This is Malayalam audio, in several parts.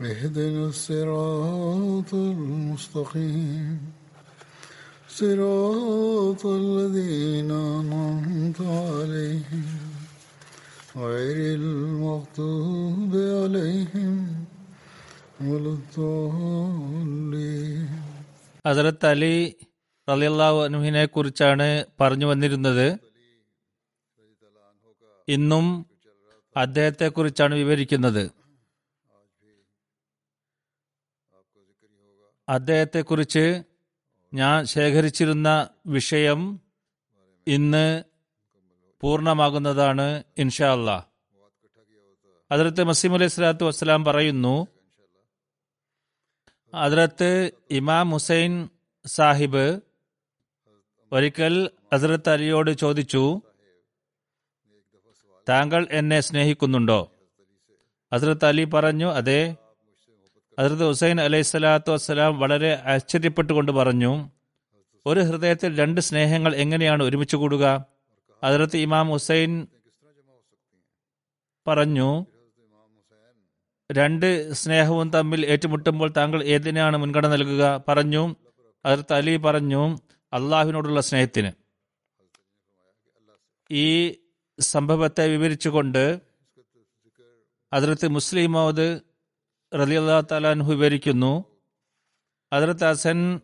اهدنا الصراط المستقيم صراط الذين أنعمت عليهم غير المغضوب عليهم ولا الضالين ഹസരത്ത് അലി റലിയല്ലാഹു അനുഹിനെ കുറിച്ചാണ് പറഞ്ഞു വന്നിരുന്നത് ഇന്നും അദ്ദേഹത്തെ കുറിച്ചാണ് വിവരിക്കുന്നത് അദ്ദേഹത്തെക്കുറിച്ച് ഞാൻ ശേഖരിച്ചിരുന്ന വിഷയം ഇന്ന് പൂർണമാകുന്നതാണ് ഇൻഷാ അതിർത്ത് മസീം അലൈഹി സ്വലാത്തു വസ്സലാം പറയുന്നു അതിർത്ത് ഇമാം ഹുസൈൻ സാഹിബ് ഒരിക്കൽ ഹസരത്ത് അലിയോട് ചോദിച്ചു താങ്കൾ എന്നെ സ്നേഹിക്കുന്നുണ്ടോ? ഹസരത്ത് അലി പറഞ്ഞു അതെ ഹസരത്ത് ഹുസൈൻ അലൈഹി സ്വലാത്തു വസ്സലാം വളരെ ആശ്ചര്യപ്പെട്ടുകൊണ്ട് പറഞ്ഞു ഒരു ഹൃദയത്തിൽ രണ്ട് സ്നേഹങ്ങൾ എങ്ങനെയാണ് ഒരുമിച്ച് കൂടുക? അതിർത്ത് ഇമാം ഹുസൈൻ പറഞ്ഞു രണ്ട് സ്നേഹവും തമ്മിൽ ഏറ്റുമുട്ടുമ്പോൾ താങ്കൾ ഏതിനാണ് മുൻഗണന നൽകുക? പറഞ്ഞു അതിർത്ത് അലി പറഞ്ഞു അള്ളാഹുവിനോടുള്ള സ്നേഹത്തിന്. ഈ സംഭവത്തെ വിവരിച്ചുകൊണ്ട് അതിർത്ത് മുസ്ലിം മൗദ് റലിയല്ലാ തലാൻഹു വിവരിക്കുന്നു. ഹസരത്ത് ഹസൻ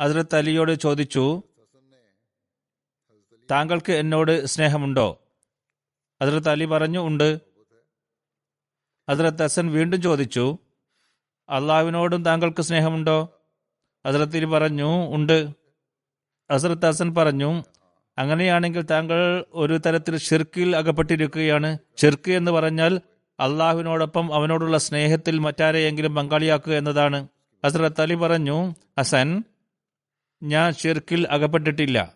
ഹസ്രത്ത് അലിയോട് ചോദിച്ചു താങ്കൾക്ക് എന്നോട് സ്നേഹമുണ്ടോ? ഹസ്രത്ത് അലി പറഞ്ഞു ഉണ്ട്. ഹസ്രത്ത് ഹസൻ വീണ്ടും ചോദിച്ചു അള്ളാഹുവിനോടും താങ്കൾക്ക് സ്നേഹമുണ്ടോ? ഹസരത്ത് അലി പറഞ്ഞു ഉണ്ട്. ഹസ്രത്ത് ഹസൻ പറഞ്ഞു അങ്ങനെയാണെങ്കിൽ താങ്കൾ ഒരു തരത്തിൽ ഷിർക്കിൽ അകപ്പെട്ടിരിക്കുകയാണ്. ഷിർക്ക് എന്ന് പറഞ്ഞാൽ അള്ളാഹുവിനോടൊപ്പം അവനോടുള്ള സ്നേഹത്തിൽ മറ്റാരെയെങ്കിലും പങ്കാളിയാക്കുക എന്നതാണ്. ഹസ്രത്ത് അലി പറഞ്ഞു ഹസൻ ഞാൻ ഷിർക്കിൽ അകപ്പെട്ടിട്ടില്ല.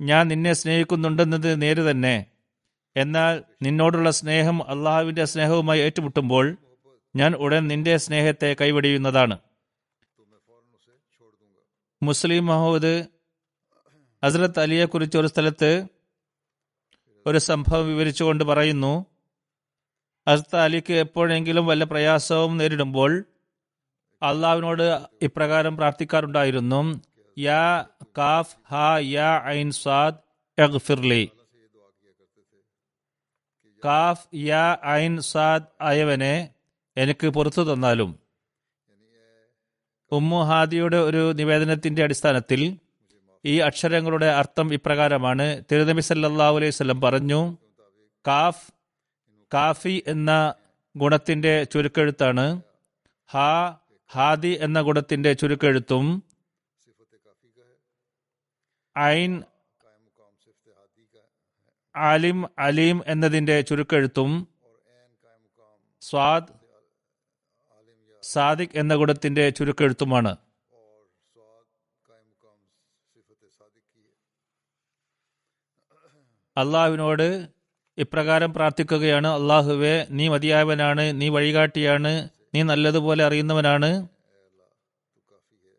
ഞാൻ നിന്നെ സ്നേഹിക്കുന്നുണ്ടെന്നത് നേര് തന്നെ. എന്നാൽ നിന്നോടുള്ള സ്നേഹം അള്ളാഹുവിന്റെ സ്നേഹവുമായി ഏറ്റുമുട്ടുമ്പോൾ ഞാൻ ഉടൻ നിന്റെ സ്നേഹത്തെ കൈവടിയുന്നതാണ്. മുസ്ലിം മഹോദ് ഹസ്രത്ത് അലിയെ കുറിച്ച് ഒരു സ്ഥലത്ത് ഒരു സംഭവം വിവരിച്ചുകൊണ്ട് പറയുന്നു ഹസ്രത്ത് അലിക്ക് എപ്പോഴെങ്കിലും വല്ല പ്രയാസവും നേരിടുമ്പോൾ അള്ളാവിനോട് ഇപ്രകാരം പ്രാർത്ഥിക്കാറുണ്ടായിരുന്നു. യാ കാഫ് ഹ യാ ഐൻ സാദ് കാഫ് യാ ഐൻ സാദ് ആയവനെ എനിക്ക് പുറത്തു തന്നാലും. ഉമ്മു ഹാദിയുടെ ഒരു നിവേദനത്തിന്റെ അടിസ്ഥാനത്തിൽ ഈ അക്ഷരങ്ങളുടെ അർത്ഥം ഇപ്രകാരമാണ്. തിരുനബി സല്ലാ അലൈഹി വസല്ലം പറഞ്ഞു കാഫ് കാഫി എന്ന ഗുണത്തിന്റെ ചുരുക്കെഴുത്താണ്. ഹാ ഹാദി എന്ന ഗുണത്തിന്റെ ചുരുക്കെഴുത്തും ഐൻ ആലിം അലീം എന്നതിന്റെ ചുരുക്കെഴുത്തും സ്വാദ് സാദിഖ് എന്ന ഗുണത്തിന്റെ ചുരുക്കെഴുത്തുമാണ്. അള്ളാഹുവിനോട് ഇപ്രകാരം പ്രാർത്ഥിക്കുകയാണ്. അള്ളാഹുവെ നീ മതിയായവനാണ് നീ വഴികാട്ടിയാണ് നീ നല്ലതുപോലെ അറിയുന്നവനാണ്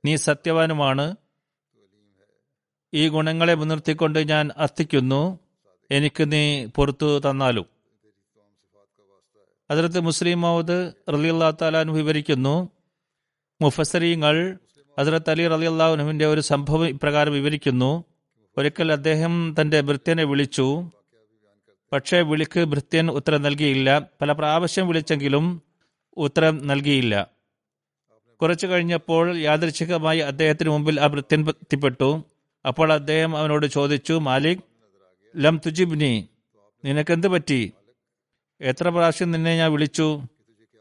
നീ സത്യവാനുമാണ്. ഈ ഗുണങ്ങളെ മുൻനിർത്തിക്കൊണ്ട് ഞാൻ അർത്ഥിക്കുന്നു. എനിക്ക് നീ പുറത്തു തന്നാലും. അതിർത്ത് മുസ്ലിം മൗദ് റലിയുള്ള താലാൻ വിവരിക്കുന്നു. മുഫസരീങ്ങൾ ഹസരത്ത് അലി റലി അള്ളാഹുനുവിന്റെ ഒരു സംഭവം ഇപ്രകാരം വിവരിക്കുന്നു. ഒരിക്കൽ അദ്ദേഹം തന്റെ ഭൃത്യനെ വിളിച്ചു. പക്ഷേ വിളിക്ക് ഭൃത്യൻ ഉത്തരം നൽകിയില്ല. പല പ്രാവശ്യം വിളിച്ചെങ്കിലും ഉത്തരം നൽകിയില്ല. കുറച്ചു കഴിഞ്ഞപ്പോൾ യാദൃച്ഛികമായി അദ്ദേഹത്തിന് മുമ്പിൽ ആ ഭൃത്യൻ എത്തിപ്പെട്ടു. അപ്പോൾ അദ്ദേഹം അവനോട് ചോദിച്ചു മാലിക് ലം തുജിബ്നി നിനക്കെന്ത് പറ്റി? എത്ര പ്രാവശ്യം നിന്നെ ഞാൻ വിളിച്ചു?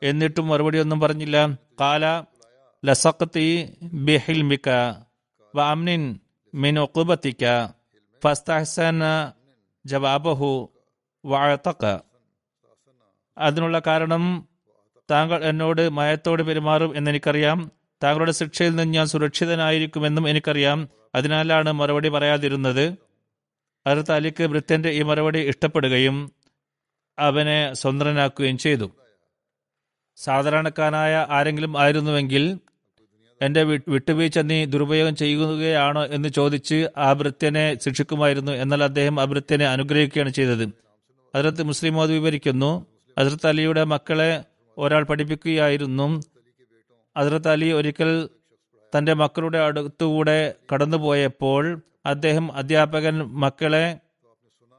എന്നിട്ടും മറുപടി ഒന്നും പറഞ്ഞില്ല. കാല ലസഖത്തി ബിഹിൽമിക വാമിൻ മിൻ ഒക്കുബത്തിക്ക ഫസ്തഹ്സന ജവാബഹു വഅതക. അതിനുള്ള കാരണം താങ്കൾ എന്നോട് മയത്തോട് പെരുമാറും എന്നെനിക്കറിയാം. താങ്കളുടെ ശിക്ഷയിൽ നിന്ന് ഞാൻ സുരക്ഷിതനായിരിക്കുമെന്നും എനിക്കറിയാം. അതിനാലാണ് മറുപടി പറയാതിരുന്നത്. അടുത്ത അലിക്ക് വൃത്യന്റെ ഈ മറുപടി ഇഷ്ടപ്പെടുകയും അവനെ സ്വതന്ത്രനാക്കുകയും ചെയ്തു. സാധാരണക്കാരനായ ആരെങ്കിലും ആയിരുന്നുവെങ്കിൽ എന്റെ വി- വിട്ടുവീഴ്ച നീ ദുരുപയോഗം ചെയ്യുകയാണോ എന്ന് ചോദിച്ച് ആ ഭൃത്യനെ ശിക്ഷിക്കുമായിരുന്നു. എന്നാൽ അദ്ദേഹം ആ ഭൃത്യനെ അനുഗ്രഹിക്കുകയാണ് ചെയ്തത്. അതിർത്ത് മുസ്ലിം മോദ് വിവരിക്കുന്നു അതിർത്ത് അലിയുടെ മക്കളെ ഒരാൾ പഠിപ്പിക്കുകയായിരുന്നു. അതിർത്ത് അലി ഒരിക്കൽ തന്റെ മക്കളുടെ അടുത്തുകൂടെ കടന്നുപോയപ്പോൾ അദ്ദേഹം അധ്യാപകൻ മക്കളെ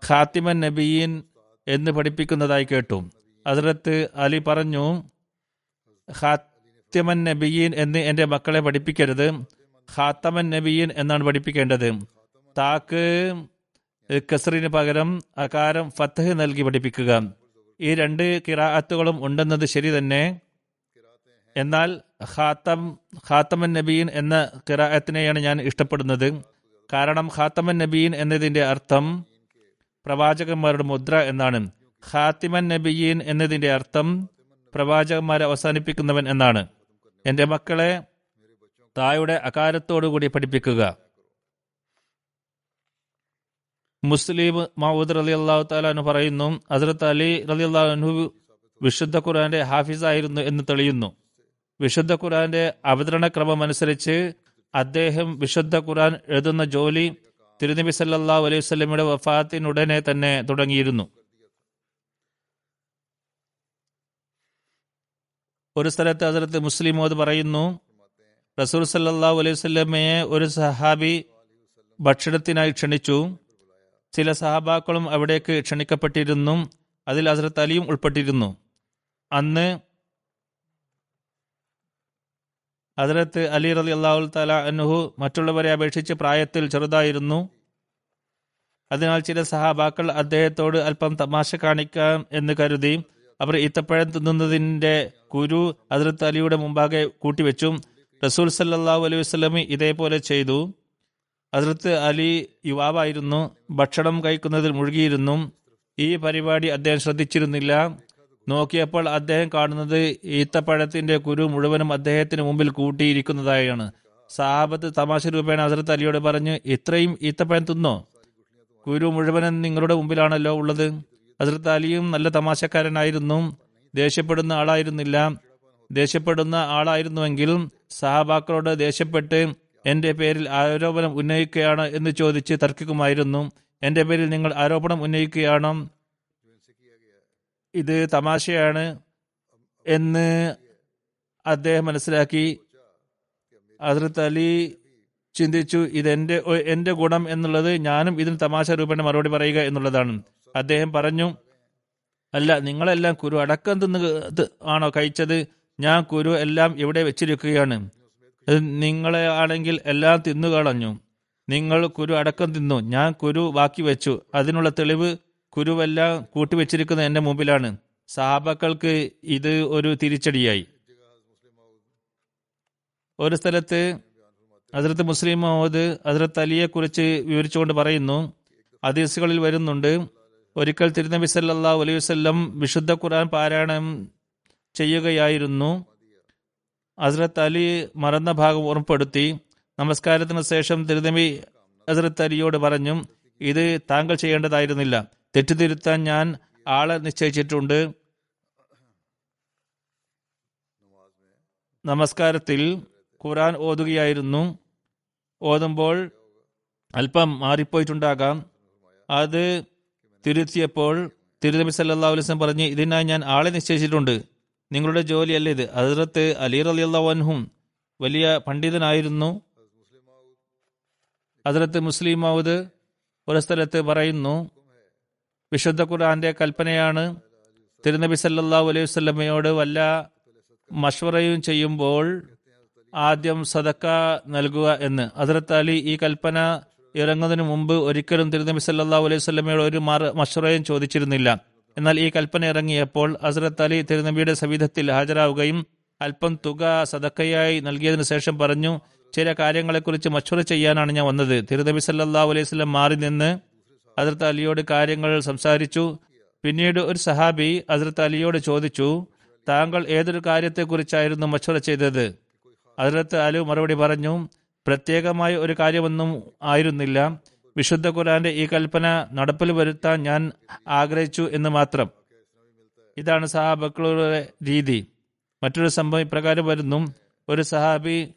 ഖാത്തിമൻ നബീൻ എന്ന് പഠിപ്പിക്കുന്നതായി കേട്ടു. അതിർത്ത് അലി പറഞ്ഞു ഖാത്തിമൻ നബീൻ എന്ന് എന്റെ മക്കളെ പഠിപ്പിക്കരുത്. ഖാത്തമൻ നബീൻ എന്നാണ് പഠിപ്പിക്കേണ്ടത്. താക്ക് കസറിന് പകരം അകാരം ഫത്തഹ് നൽകി പഠിപ്പിക്കുക. ഈ രണ്ട് കിറാഅത്തുകളും ഉണ്ടെന്നത് ശരി തന്നെ. എന്നാൽ ഖാത്തം ഖാത്തമൻ നബീൻ എന്ന കിറാഅത്തിനെയാണ് ഞാൻ ഇഷ്ടപ്പെടുന്നത്. കാരണം ഖാത്തമൻ നബീൻ എന്നതിന്റെ അർത്ഥം പ്രവാചകന്മാരുടെ മുദ്ര എന്നാണ്. ഖാത്തിമൻ നബീൻ എന്നതിന്റെ അർത്ഥം പ്രവാചകന്മാരെ അവസാനിപ്പിക്കുന്നവൻ എന്നാണ്. എന്റെ മക്കളെ തായുടെ അകാരത്തോടുകൂടി പഠിപ്പിക്കുക. മുസ്ലിം മഹൂദ് റലി അള്ളാഹു താലാനു പറയുന്നു ഹസരത്ത് അലി റലി അള്ളാഹു വിശുദ്ധ ഖുർആന്റെ ഹാഫിസായിരുന്നു എന്ന് തെളിയുന്നു. വിശുദ്ധ ഖുർആന്റെ അവതരണ ക്രമം അനുസരിച്ച് അദ്ദേഹം വിശുദ്ധ ഖുർആൻ എഴുതുന്ന ജോലി തിരുനബി സല്ലല്ലാഹു അലൈഹി വസല്ലമയുടെ വഫാത്തിനുടനെ തന്നെ തുടങ്ങിയിരുന്നു. ഒരു സ്ഥലത്ത് അതിർത്ത് മുസ്ലിം മോദ് പറയുന്നു റസൂൽ സല്ലല്ലാഹു അലൈഹി വസല്ലമയെ ഒരു സഹാബി ഭക്ഷണത്തിനായി ക്ഷണിച്ചു. ചില സഹാബാക്കളും അവിടേക്ക് ക്ഷണിക്കപ്പെട്ടിരുന്നു. അതിൽ ഹസരത്ത് അലിയും ഉൾപ്പെട്ടിരുന്നു. അന്ന് ഹസരത്ത് അലി റലി അള്ളാഹു തല അനുഹു മറ്റുള്ളവരെ അപേക്ഷിച്ച് പ്രായത്തിൽ ചെറുതായിരുന്നു. അതിനാൽ ചില സഹാബാക്കൾ അദ്ദേഹത്തോട് അല്പം തമാശ കാണിക്കാം എന്ന് കരുതി അവർ ഈത്തപ്പഴം തിന്നുന്നതിന്റെ കുരു ഹസരത്ത് അലിയുടെ മുമ്പാകെ കൂട്ടിവെച്ചു. റസൂൽ സല്ലാഹു അലൈഹി വസ്ലമി ഇതേപോലെ ചെയ്തു. ഹസരത്ത് അലി യുവാവായിരുന്നു. ഭക്ഷണം കഴിക്കുന്നതിൽ മുഴുകിയിരുന്നു. ഈ പരിപാടി അദ്ദേഹം ശ്രദ്ധിച്ചിരുന്നില്ല. നോക്കിയപ്പോൾ അദ്ദേഹം കാണുന്നത് ഈത്തപ്പഴത്തിന്റെ കുരു മുഴുവനും അദ്ദേഹത്തിന് മുമ്പിൽ കൂട്ടിയിരിക്കുന്നതായാണ്. സാബത്ത് തമാശ രൂപേണ ഹസരത്ത് അലിയോട് പറഞ്ഞു ഇത്രയും ഈത്തപ്പഴം തിന്നോ? കുരു മുഴുവനും നിങ്ങളുടെ മുമ്പിലാണല്ലോ ഉള്ളത്. ഹസരത്ത് അലിയും നല്ല തമാശക്കാരനായിരുന്നു. ദേഷ്യപ്പെടുന്ന ആളായിരുന്നില്ല. ദേഷ്യപ്പെടുന്ന ആളായിരുന്നുവെങ്കിലും സഹാബാക്കളോട് ദേഷ്യപ്പെട്ട് എന്റെ പേരിൽ ആരോപണം ഉന്നയിക്കുകയാണ് എന്ന് ചോദിച്ച് തർക്കിക്കുമായിരുന്നു. എന്റെ പേരിൽ നിങ്ങൾ ആരോപണം ഉന്നയിക്കുകയാണോ. ഇത് തമാശയാണ് എന്ന് അദ്ദേഹം മനസ്സിലാക്കി. ഹസ്രത്ത് അലി ചിന്തിച്ചു ഇത് ഇതെന്റെ എന്റെ ഗുണം എന്നുള്ളത് ഞാനും ഇതിന് തമാശ രൂപേണ മറുപടി പറയുക എന്നുള്ളതാണ്. അദ്ദേഹം പറഞ്ഞു അല്ല നിങ്ങളെല്ലാം കുരു അടക്കം തിന്ന് ആണോ കഴിച്ചത്? ഞാൻ കുരു എല്ലാം ഇവിടെ വെച്ചിരിക്കുകയാണ്. നിങ്ങളെ ആണെങ്കിൽ എല്ലാം തിന്നു കളഞ്ഞു. നിങ്ങൾ കുരു അടക്കം തിന്നു. ഞാൻ കുരു ബാക്കി വെച്ചു. അതിനുള്ള തെളിവ് കുരുവെല്ലാം കൂട്ടിവെച്ചിരിക്കുന്നത് എന്റെ മുമ്പിലാണ്. സാബക്കൾക്ക് ഇത് ഒരു തിരിച്ചടിയായി. ഒരു സ്ഥലത്ത് അതിർത്ത് മുസ്ലിം മുഹമ്മദ് അതിർത്ത് അലിയെ കുറിച്ച് വിവരിച്ചുകൊണ്ട് പറയുന്നു. അതീസുകളിൽ വരുന്നുണ്ട് ഒരിക്കൽ തിരുനബി സല്ലാ അലൈഹി വിശുദ്ധ ഖുർആൻ പാരായണം ചെയ്യുകയായിരുന്നു. ഹസ്രത്ത് അലി മറന്ന ഭാഗം ഓർമ്മപ്പെടുത്തി നമസ്കാരത്തിന് ശേഷം തിരുനബി ഹസ്രത്ത് അലിയോട് പറഞ്ഞു ഇത് താങ്കൾ ചെയ്യേണ്ടതായിരുന്നില്ല. തെറ്റുതിരുത്താൻ ഞാൻ ആളെ നിശ്ചയിച്ചിട്ടുണ്ട്. നമസ്കാരത്തിൽ ഖുറാൻ ഓതുകയായിരുന്നു. ഓതുമ്പോൾ അല്പം മാറിപ്പോയിട്ടുണ്ടാകാം. അത് തിരുത്തിയപ്പോൾ തിരുനബി സല്ലാ അലുസ്ലം പറഞ്ഞ് ഇതിനായി ഞാൻ ആളെ നിശ്ചയിച്ചിട്ടുണ്ട്. നിങ്ങളുടെ ജോലിയല്ല ഇത്. ഹസരത്ത് അലി അള്ളാഹും വലിയ പണ്ഡിതനായിരുന്നു. ഹസരത്ത് മുസ്ലിം മൗദ് ഒരു സ്ഥലത്ത് പറയുന്നു വിശുദ്ധ ഖുർആന്റെ കൽപ്പനയാണ്. തിരുനബി സല്ലാഹു അലൈഹി വസ്ലമയോട് വല്ല മഷ്വറയും ചെയ്യുമ്പോൾ ആദ്യം സദക്ക നൽകുക എന്ന്. ഹസരത്ത് അലി ഈ കൽപ്പന ഇറങ്ങുന്നതിന് മുമ്പ് ഒരിക്കലും തിരുനബി സല്ലല്ലാഹു അലൈഹി സ്വലമയോട് ഒരു മഷറയും ചോദിച്ചിരുന്നില്ല. എന്നാൽ ഈ കൽപ്പന ഇറങ്ങിയപ്പോൾ ഹസ്രത്ത് അലി തിരുനബിയുടെ സവിധത്തിൽ ഹാജരാവുകയും അല്പം തുക സദക്കയായി നൽകിയതിനു ശേഷം പറഞ്ഞു ചില കാര്യങ്ങളെക്കുറിച്ച് മഷുറ ചെയ്യാനാണ് ഞാൻ വന്നത്. തിരുനബി സല്ലല്ലാഹു അലൈഹി സ്വലം മാറി നിന്ന് ഹസരത്ത് അലിയോട് കാര്യങ്ങൾ സംസാരിച്ചു. പിന്നീട് ഒരു സഹാബി ഹസരത്ത് അലിയോട് ചോദിച്ചു താങ്കൾ ഏതൊരു കാര്യത്തെക്കുറിച്ചായിരുന്നു മഷുറ ചെയ്തത്? ഹസരത്ത് അലു മറുപടി പറഞ്ഞു പ്രത്യേകമായ ഒരു കാര്യമൊന്നും ആയിരുന്നില്ല. വിശുദ്ധ ഖുരാന്റെ ഈ കൽപ്പന നടപ്പിൽ വരുത്താൻ ഞാൻ ആഗ്രഹിച്ചു എന്ന് മാത്രം. ഇതാണ് സഹാബക്കളുടെ രീതി. മറ്റൊരു സംഭവം ഇപ്രകാരം വരുന്നു. ഒരു സഹാബി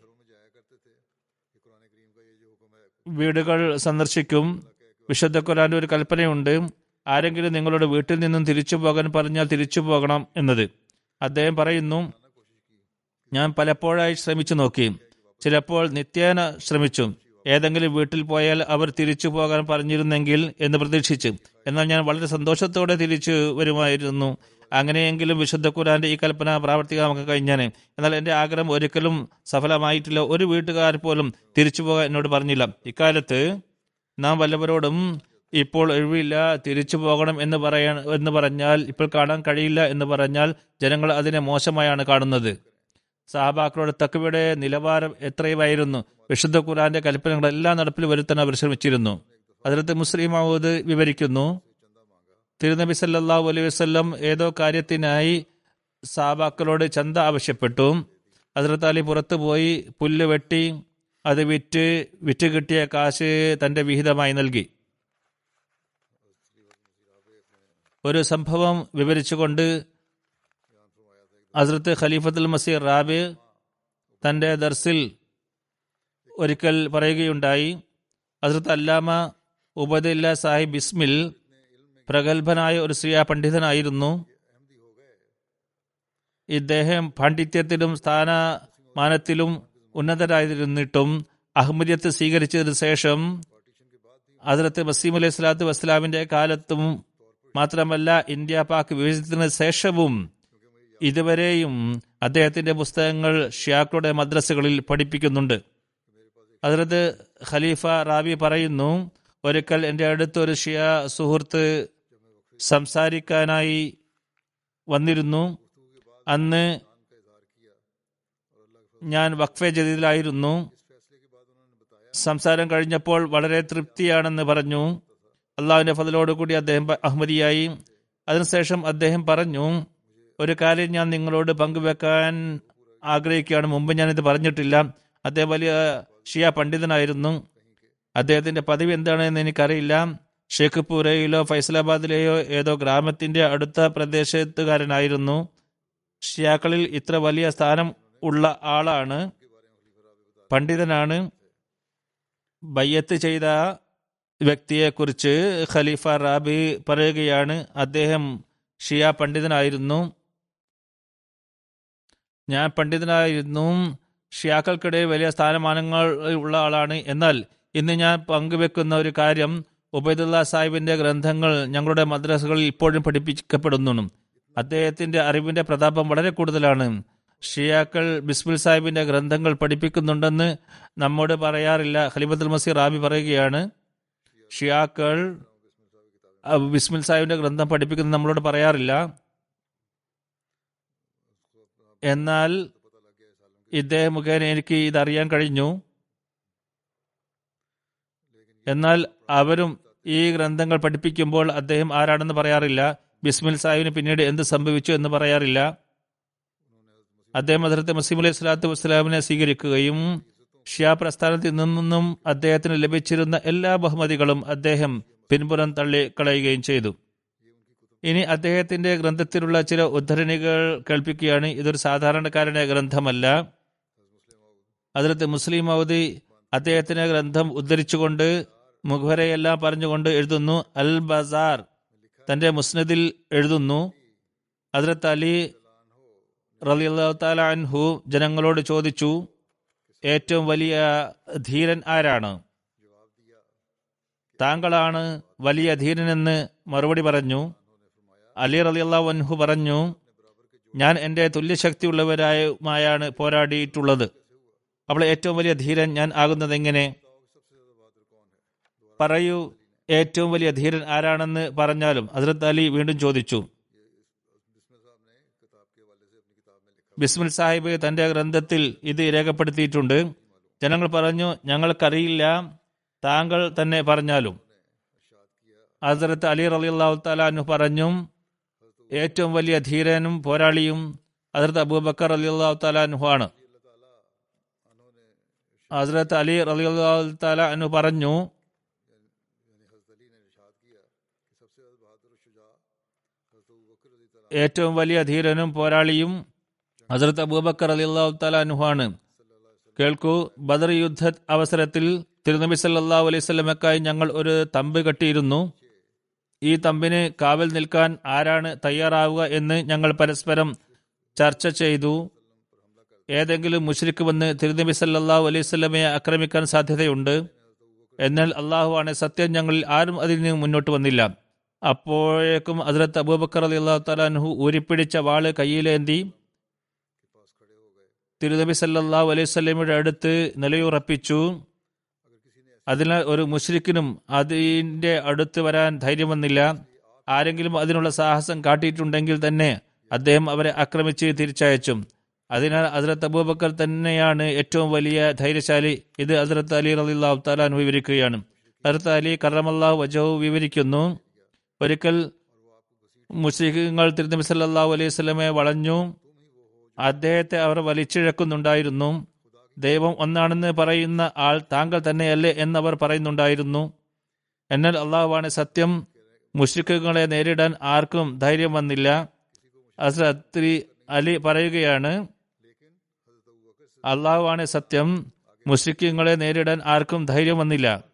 വീടുകൾ സന്ദർശിക്കും. വിശുദ്ധ ഖുരാന്റെ ഒരു കൽപ്പനയുണ്ട്. ആരെങ്കിലും നിങ്ങളുടെ വീട്ടിൽ നിന്നും തിരിച്ചു പോകാൻ പറഞ്ഞാൽ തിരിച്ചു പോകണം എന്നത്. അദ്ദേഹം പറയുന്നു ഞാൻ പലപ്പോഴായി ശ്രമിച്ചു നോക്കി. ചിലപ്പോൾ നിത്യേന ശ്രമിച്ചു. ഏതെങ്കിലും വീട്ടിൽ പോയാൽ അവർ തിരിച്ചു പോകാൻ പറഞ്ഞിരുന്നെങ്കിൽ എന്ന് പ്രതീക്ഷിച്ചു. എന്നാൽ ഞാൻ വളരെ സന്തോഷത്തോടെ തിരിച്ചു വരുമായിരുന്നു. അങ്ങനെയെങ്കിലും വിശുദ്ധ ഖുരാന്റെ ഈ കൽപ്പന പ്രാവർത്തികമാക്കാൻ കഴിഞ്ഞാണ്. എന്നാൽ എന്റെ ആഗ്രഹം ഒരിക്കലും സഫലമായിട്ടില്ല. ഒരു വീട്ടുകാർ പോലും തിരിച്ചു പോകാൻ എന്നോട് പറഞ്ഞില്ല. ഇക്കാലത്ത് നാം വല്ലവരോടും ഇപ്പോൾ ഒഴിവില്ല തിരിച്ചു പോകണം എന്ന് പറയാൻ എന്ന് പറഞ്ഞാൽ ഇപ്പോൾ കാണാൻ കഴിയില്ല എന്ന് പറഞ്ഞാൽ ജനങ്ങൾ അതിനെ മോശമായാണ് കാണുന്നത്. സഹാബാക്കളുടെ തക്കവയുടെ നിലവാരം എത്രയുമായിരുന്നു? വിശുദ്ധ ഖുറാന്റെ കൽപ്പനകളെല്ലാം നടപ്പിൽ വരുത്താൻ അവർ ശ്രമിച്ചിരുന്നു. അതിലത്ത് മുസ്ലിം മഹൂദ് വിവരിക്കുന്നു തിരുനബി സല്ലല്ലാഹു അലൈഹി വസല്ലം ഏതോ കാര്യത്തിനായി സാബാക്കളോട് ചന്ത ആവശ്യപ്പെട്ടു. അതിർത്താലി പുറത്തു പോയി പുല്ല് വെട്ടി അത് വിറ്റ് വിറ്റ് കിട്ടിയ കാശ് തന്റെ വിഹിതമായി നൽകി. ഒരു സംഭവം വിവരിച്ചുകൊണ്ട് ഹസ്രത്ത് ഖലീഫത്തുൽ മസീർ റാബി തന്റെ ദർസിൽ ഒരിക്കൽ പറയുകയുണ്ടായി ഹസ്രത്ത് അല്ലാമ ഉബദില്ല സാഹിബ് ഇസ്മിൽ പ്രഗത്ഭനായ ഒരു ശ്രീയ പണ്ഡിതനായിരുന്നു. ഇദ്ദേഹം പാണ്ഡിത്യത്തിലും സ്ഥാനമാനത്തിലും ഉന്നതരായിരുന്നിട്ടും അഹമ്മദിയത്ത് സ്വീകരിച്ചതിന് ശേഷം അതിർത്ത് വസീം അലൈഹി സ്വലാത്തു വസ്സലാമിന്റെ കാലത്തും മാത്രമല്ല ഇന്ത്യ പാക് വിഭജനത്തിന് ശേഷവും ഇതുവരെയും അദ്ദേഹത്തിന്റെ പുസ്തകങ്ങൾ ഷിയാക്കളുടെ മദ്രസകളിൽ പഠിപ്പിക്കുന്നുണ്ട്. അതിലത് ഖലീഫ റാബി പറയുന്നു ഒരിക്കൽ എന്റെ അടുത്ത് ഒരു ഷിയ സുഹൃത്ത് സംസാരിക്കാനായി വന്നിരുന്നു. അന്ന് ഞാൻ വഖഫെ ജദീദിലായിരുന്നു. സംസാരം കഴിഞ്ഞപ്പോൾ വളരെ തൃപ്തിയാണെന്ന് പറഞ്ഞു. അള്ളാഹുവിന്റെ ഫതിലോടുകൂടി അദ്ദേഹം അഹമ്മദിയായി അതിനുശേഷം അദ്ദേഹം പറഞ്ഞു ഒരു കാര്യം ഞാൻ നിങ്ങളോട് പങ്കുവെക്കാൻ ആഗ്രഹിക്കുകയാണ്. മുമ്പ് ഞാനിത് പറഞ്ഞിട്ടില്ല. അദ്ദേഹം വലിയ ഷിയ പണ്ഡിതനായിരുന്നു. അദ്ദേഹത്തിന്റെ പദവി എന്താണെന്ന് എനിക്കറിയില്ല. ഷേഖ്പൂരയിലോ ഫൈസലാബാദിലെയോ ഏതോ ഗ്രാമത്തിന്റെ അടുത്ത പ്രദേശത്തുകാരനായിരുന്നു. ഷിയാക്കളിൽ ഇത്ര വലിയ സ്ഥാനം ഉള്ള ആളാണ്. പണ്ഡിതനാണ്. ബയ്യത്ത് ചെയ്ത വ്യക്തിയെക്കുറിച്ച് ഖലീഫ റാബി പറയുകയാണ്. അദ്ദേഹം ഷിയ പണ്ഡിതനായിരുന്നു. ഞാൻ പണ്ഡിതനായിരുന്നു ഷിയാക്കൾക്കിടയിൽ വലിയ സ്ഥാനമാനങ്ങൾ ഉള്ള ആളാണ്. എന്നാൽ ഇന്ന് ഞാൻ പങ്കുവെക്കുന്ന ഒരു കാര്യം ഉബൈദുല്ല സാഹിബിന്റെ ഗ്രന്ഥങ്ങൾ ഞങ്ങളുടെ മദ്രസകളിൽ ഇപ്പോഴും പഠിപ്പിക്കപ്പെടുന്നു അദ്ദേഹത്തിന്റെ അറിവിന്റെ പ്രതാപം വളരെ കൂടുതലാണ്. ഷിയാക്കൾ ബിസ്മിൽ സാഹിബിന്റെ ഗ്രന്ഥങ്ങൾ പഠിപ്പിക്കുന്നുണ്ടെന്ന് നമ്മോട് പറയാറില്ല. ഖലീഫത്തുൽ മസീർ റാബി പറയുകയാണ് ഷിയാക്കൾ ബിസ്മിൽ സാഹിബിന്റെ ഗ്രന്ഥം പഠിപ്പിക്കുന്നത് നമ്മളോട് പറയാറില്ല. എന്നാൽ ഇദ്ദേഹം മുഖേന എനിക്ക് ഇതറിയാൻ കഴിഞ്ഞു. എന്നാൽ അവരും ഈ ഗ്രന്ഥങ്ങൾ പഠിപ്പിക്കുമ്പോൾ അദ്ദേഹം ആരാണെന്ന് പറയാറില്ല. ബിസ്മിൽ സാഹിബിന് പിന്നീട് എന്ത് സംഭവിച്ചു എന്ന് പറയാറില്ല. അദ്ദേഹം ഹസരത്ത് മസീം അലൈഹി സ്വലാത്തു വസ്സലാമിനെ സ്വീകരിക്കുകയും ഷിയാ പ്രസ്ഥാനത്തിൽ നിന്നും അദ്ദേഹത്തിന് ലഭിച്ചിരുന്ന എല്ലാ ബഹുമതികളും അദ്ദേഹം പിൻപുറം തള്ളിക്കളയുകയും ചെയ്തു. ഇനി അദ്ദേഹത്തിന്റെ ഗ്രന്ഥത്തിലുള്ള ചില ഉദ്ധരണികൾ കേൾപ്പിക്കുകയാണ്. ഇതൊരു സാധാരണക്കാരന്റെ ഗ്രന്ഥമല്ല. അതിലത്തെ മുസ്ലിം ഔദി അദ്ദേഹത്തിന്റെ ഗ്രന്ഥം ഉദ്ധരിച്ചുകൊണ്ട് മുഖവരെയെല്ലാം പറഞ്ഞുകൊണ്ട് എഴുതുന്നു. അൽ ബസാർ തന്റെ മുസ്നദിൽ എഴുതുന്നു. അതിലത്ത് അലി റലി അൻഹു ജനങ്ങളോട് ചോദിച്ചു ഏറ്റവും വലിയ ധീരൻ ആരാണ്? താങ്കളാണ് വലിയ ധീരനെന്ന് മറുപടി പറഞ്ഞു. അലി റലിയുള്ള വൻഹു പറഞ്ഞു ഞാൻ എന്റെ തുല്യശക്തിയുള്ളവരായുമായാണ് പോരാടിയിട്ടുള്ളത്. അപ്പോൾ ഏറ്റവും വലിയ ധീരൻ ഞാൻ ആകുന്നത് എങ്ങനെ? പറയൂ ഏറ്റവും വലിയ ധീരൻ ആരാണെന്ന് പറഞ്ഞാലും. ഹസ്രത്ത് അലി വീണ്ടും ചോദിച്ചു ബിസ്മിൽ സാഹിബ് തന്റെ ഗ്രന്ഥത്തിൽ ഇത് രേഖപ്പെടുത്തിയിട്ടുണ്ട്. ജനങ്ങൾ പറഞ്ഞു ഞങ്ങൾക്കറിയില്ല താങ്കൾ തന്നെ പറഞ്ഞാലും. ഹസരത്ത് അലി റലി അള്ളാഹു താലാനു പറഞ്ഞു ഏറ്റവും വലിയ ധീരനും പോരാളിയും ഹസ്രത്ത് അബൂബക്കർ അലി അള്ളാഹു താലാനുഹു ആണ്. ഹസ്രത്ത് അലി അലി അള്ളാഹു താല അനു പറഞ്ഞു ഏറ്റവും വലിയ ധീരനും പോരാളിയും ഹസരത്ത് അബൂബക്കർ അലി അള്ളാഹു താലാനുഹു ആണ്. കേൾക്കൂ ബദർ യുദ്ധ അവസരത്തിൽ തിരുനബി സല്ലാ അലൈഹി സ്വലമക്കായി ഞങ്ങൾ ഒരു തമ്പ് കെട്ടിയിരുന്നു. ഈ തമ്പിന് കാവൽ നിൽക്കാൻ ആരാണ് തയ്യാറാവുക എന്ന് ഞങ്ങൾ പരസ്പരം ചർച്ച ചെയ്തു. ഏതെങ്കിലും മുഷ്രിക്ക് വന്ന് തിരുനബി സല്ലാഹു അലൈഹി സ്വലമയെ ആക്രമിക്കാൻ സാധ്യതയുണ്ട്. എന്നാൽ അള്ളാഹുവാണ് സത്യം ഞങ്ങളിൽ ആരും അതിൽ നിന്ന് മുന്നോട്ട് വന്നില്ല. അപ്പോഴേക്കും അതിലത്ത് അബൂബക്കർ അലി അള്ളാഹു തലാൻഹു ഊരിപ്പിടിച്ച വാൾ കയ്യിലേന്തി തിരുനബി സല്ലാഹു അലൈഹി സ്വലമയുടെ അടുത്ത് നിലയുറപ്പിച്ചു. അതിനാൽ ഒരു മുഷ്രിക്കിനും അതിന്റെ അടുത്ത് വരാൻ ധൈര്യം വന്നില്ല ആരെങ്കിലും അതിനുള്ള സാഹസം കാട്ടിയിട്ടുണ്ടെങ്കിൽ തന്നെ അദ്ദേഹം അവരെ ആക്രമിച്ച് തിരിച്ചയച്ചു. അതിനാൽ ഹസ്രത്ത് അബൂബക്കർ തന്നെയാണ് ഏറ്റവും വലിയ ധൈര്യശാലി. ഇത് ഹസ്രത്ത് അലി റലിള്ളാഹു താലാൻ വിവരിക്കുകയാണ്. ഹസ്രത്ത് അലി കറമല്ലാഹു വജഹു വിവരിക്കുന്നു. ഒരിക്കൽ മുസ്ലിങ്ങൾ തിരുനബി സല്ലല്ലാഹു അലൈഹി സ്വലമെ വളഞ്ഞു. അദ്ദേഹത്തെ അവർ വലിച്ചിഴക്കുന്നുണ്ടായിരുന്നു. ദൈവം ഒന്നാണെന്ന് പറയുന്ന ആൾ താങ്കൾ തന്നെയല്ലേ എന്നവർ പറയുന്നുണ്ടായിരുന്നു. എന്നാൽ അള്ളാഹുവാണ് സത്യം. മുഷ്രിഖുകളെ നേരിടാൻ ആർക്കും ധൈര്യം വന്നില്ല. അസ്രത്രി അലി പറയുകയാണ് അള്ളാഹുവാണ് സത്യം. മുസ്ലിഖ്യങ്ങളെ നേരിടാൻ ആർക്കും ധൈര്യം വന്നില്ല.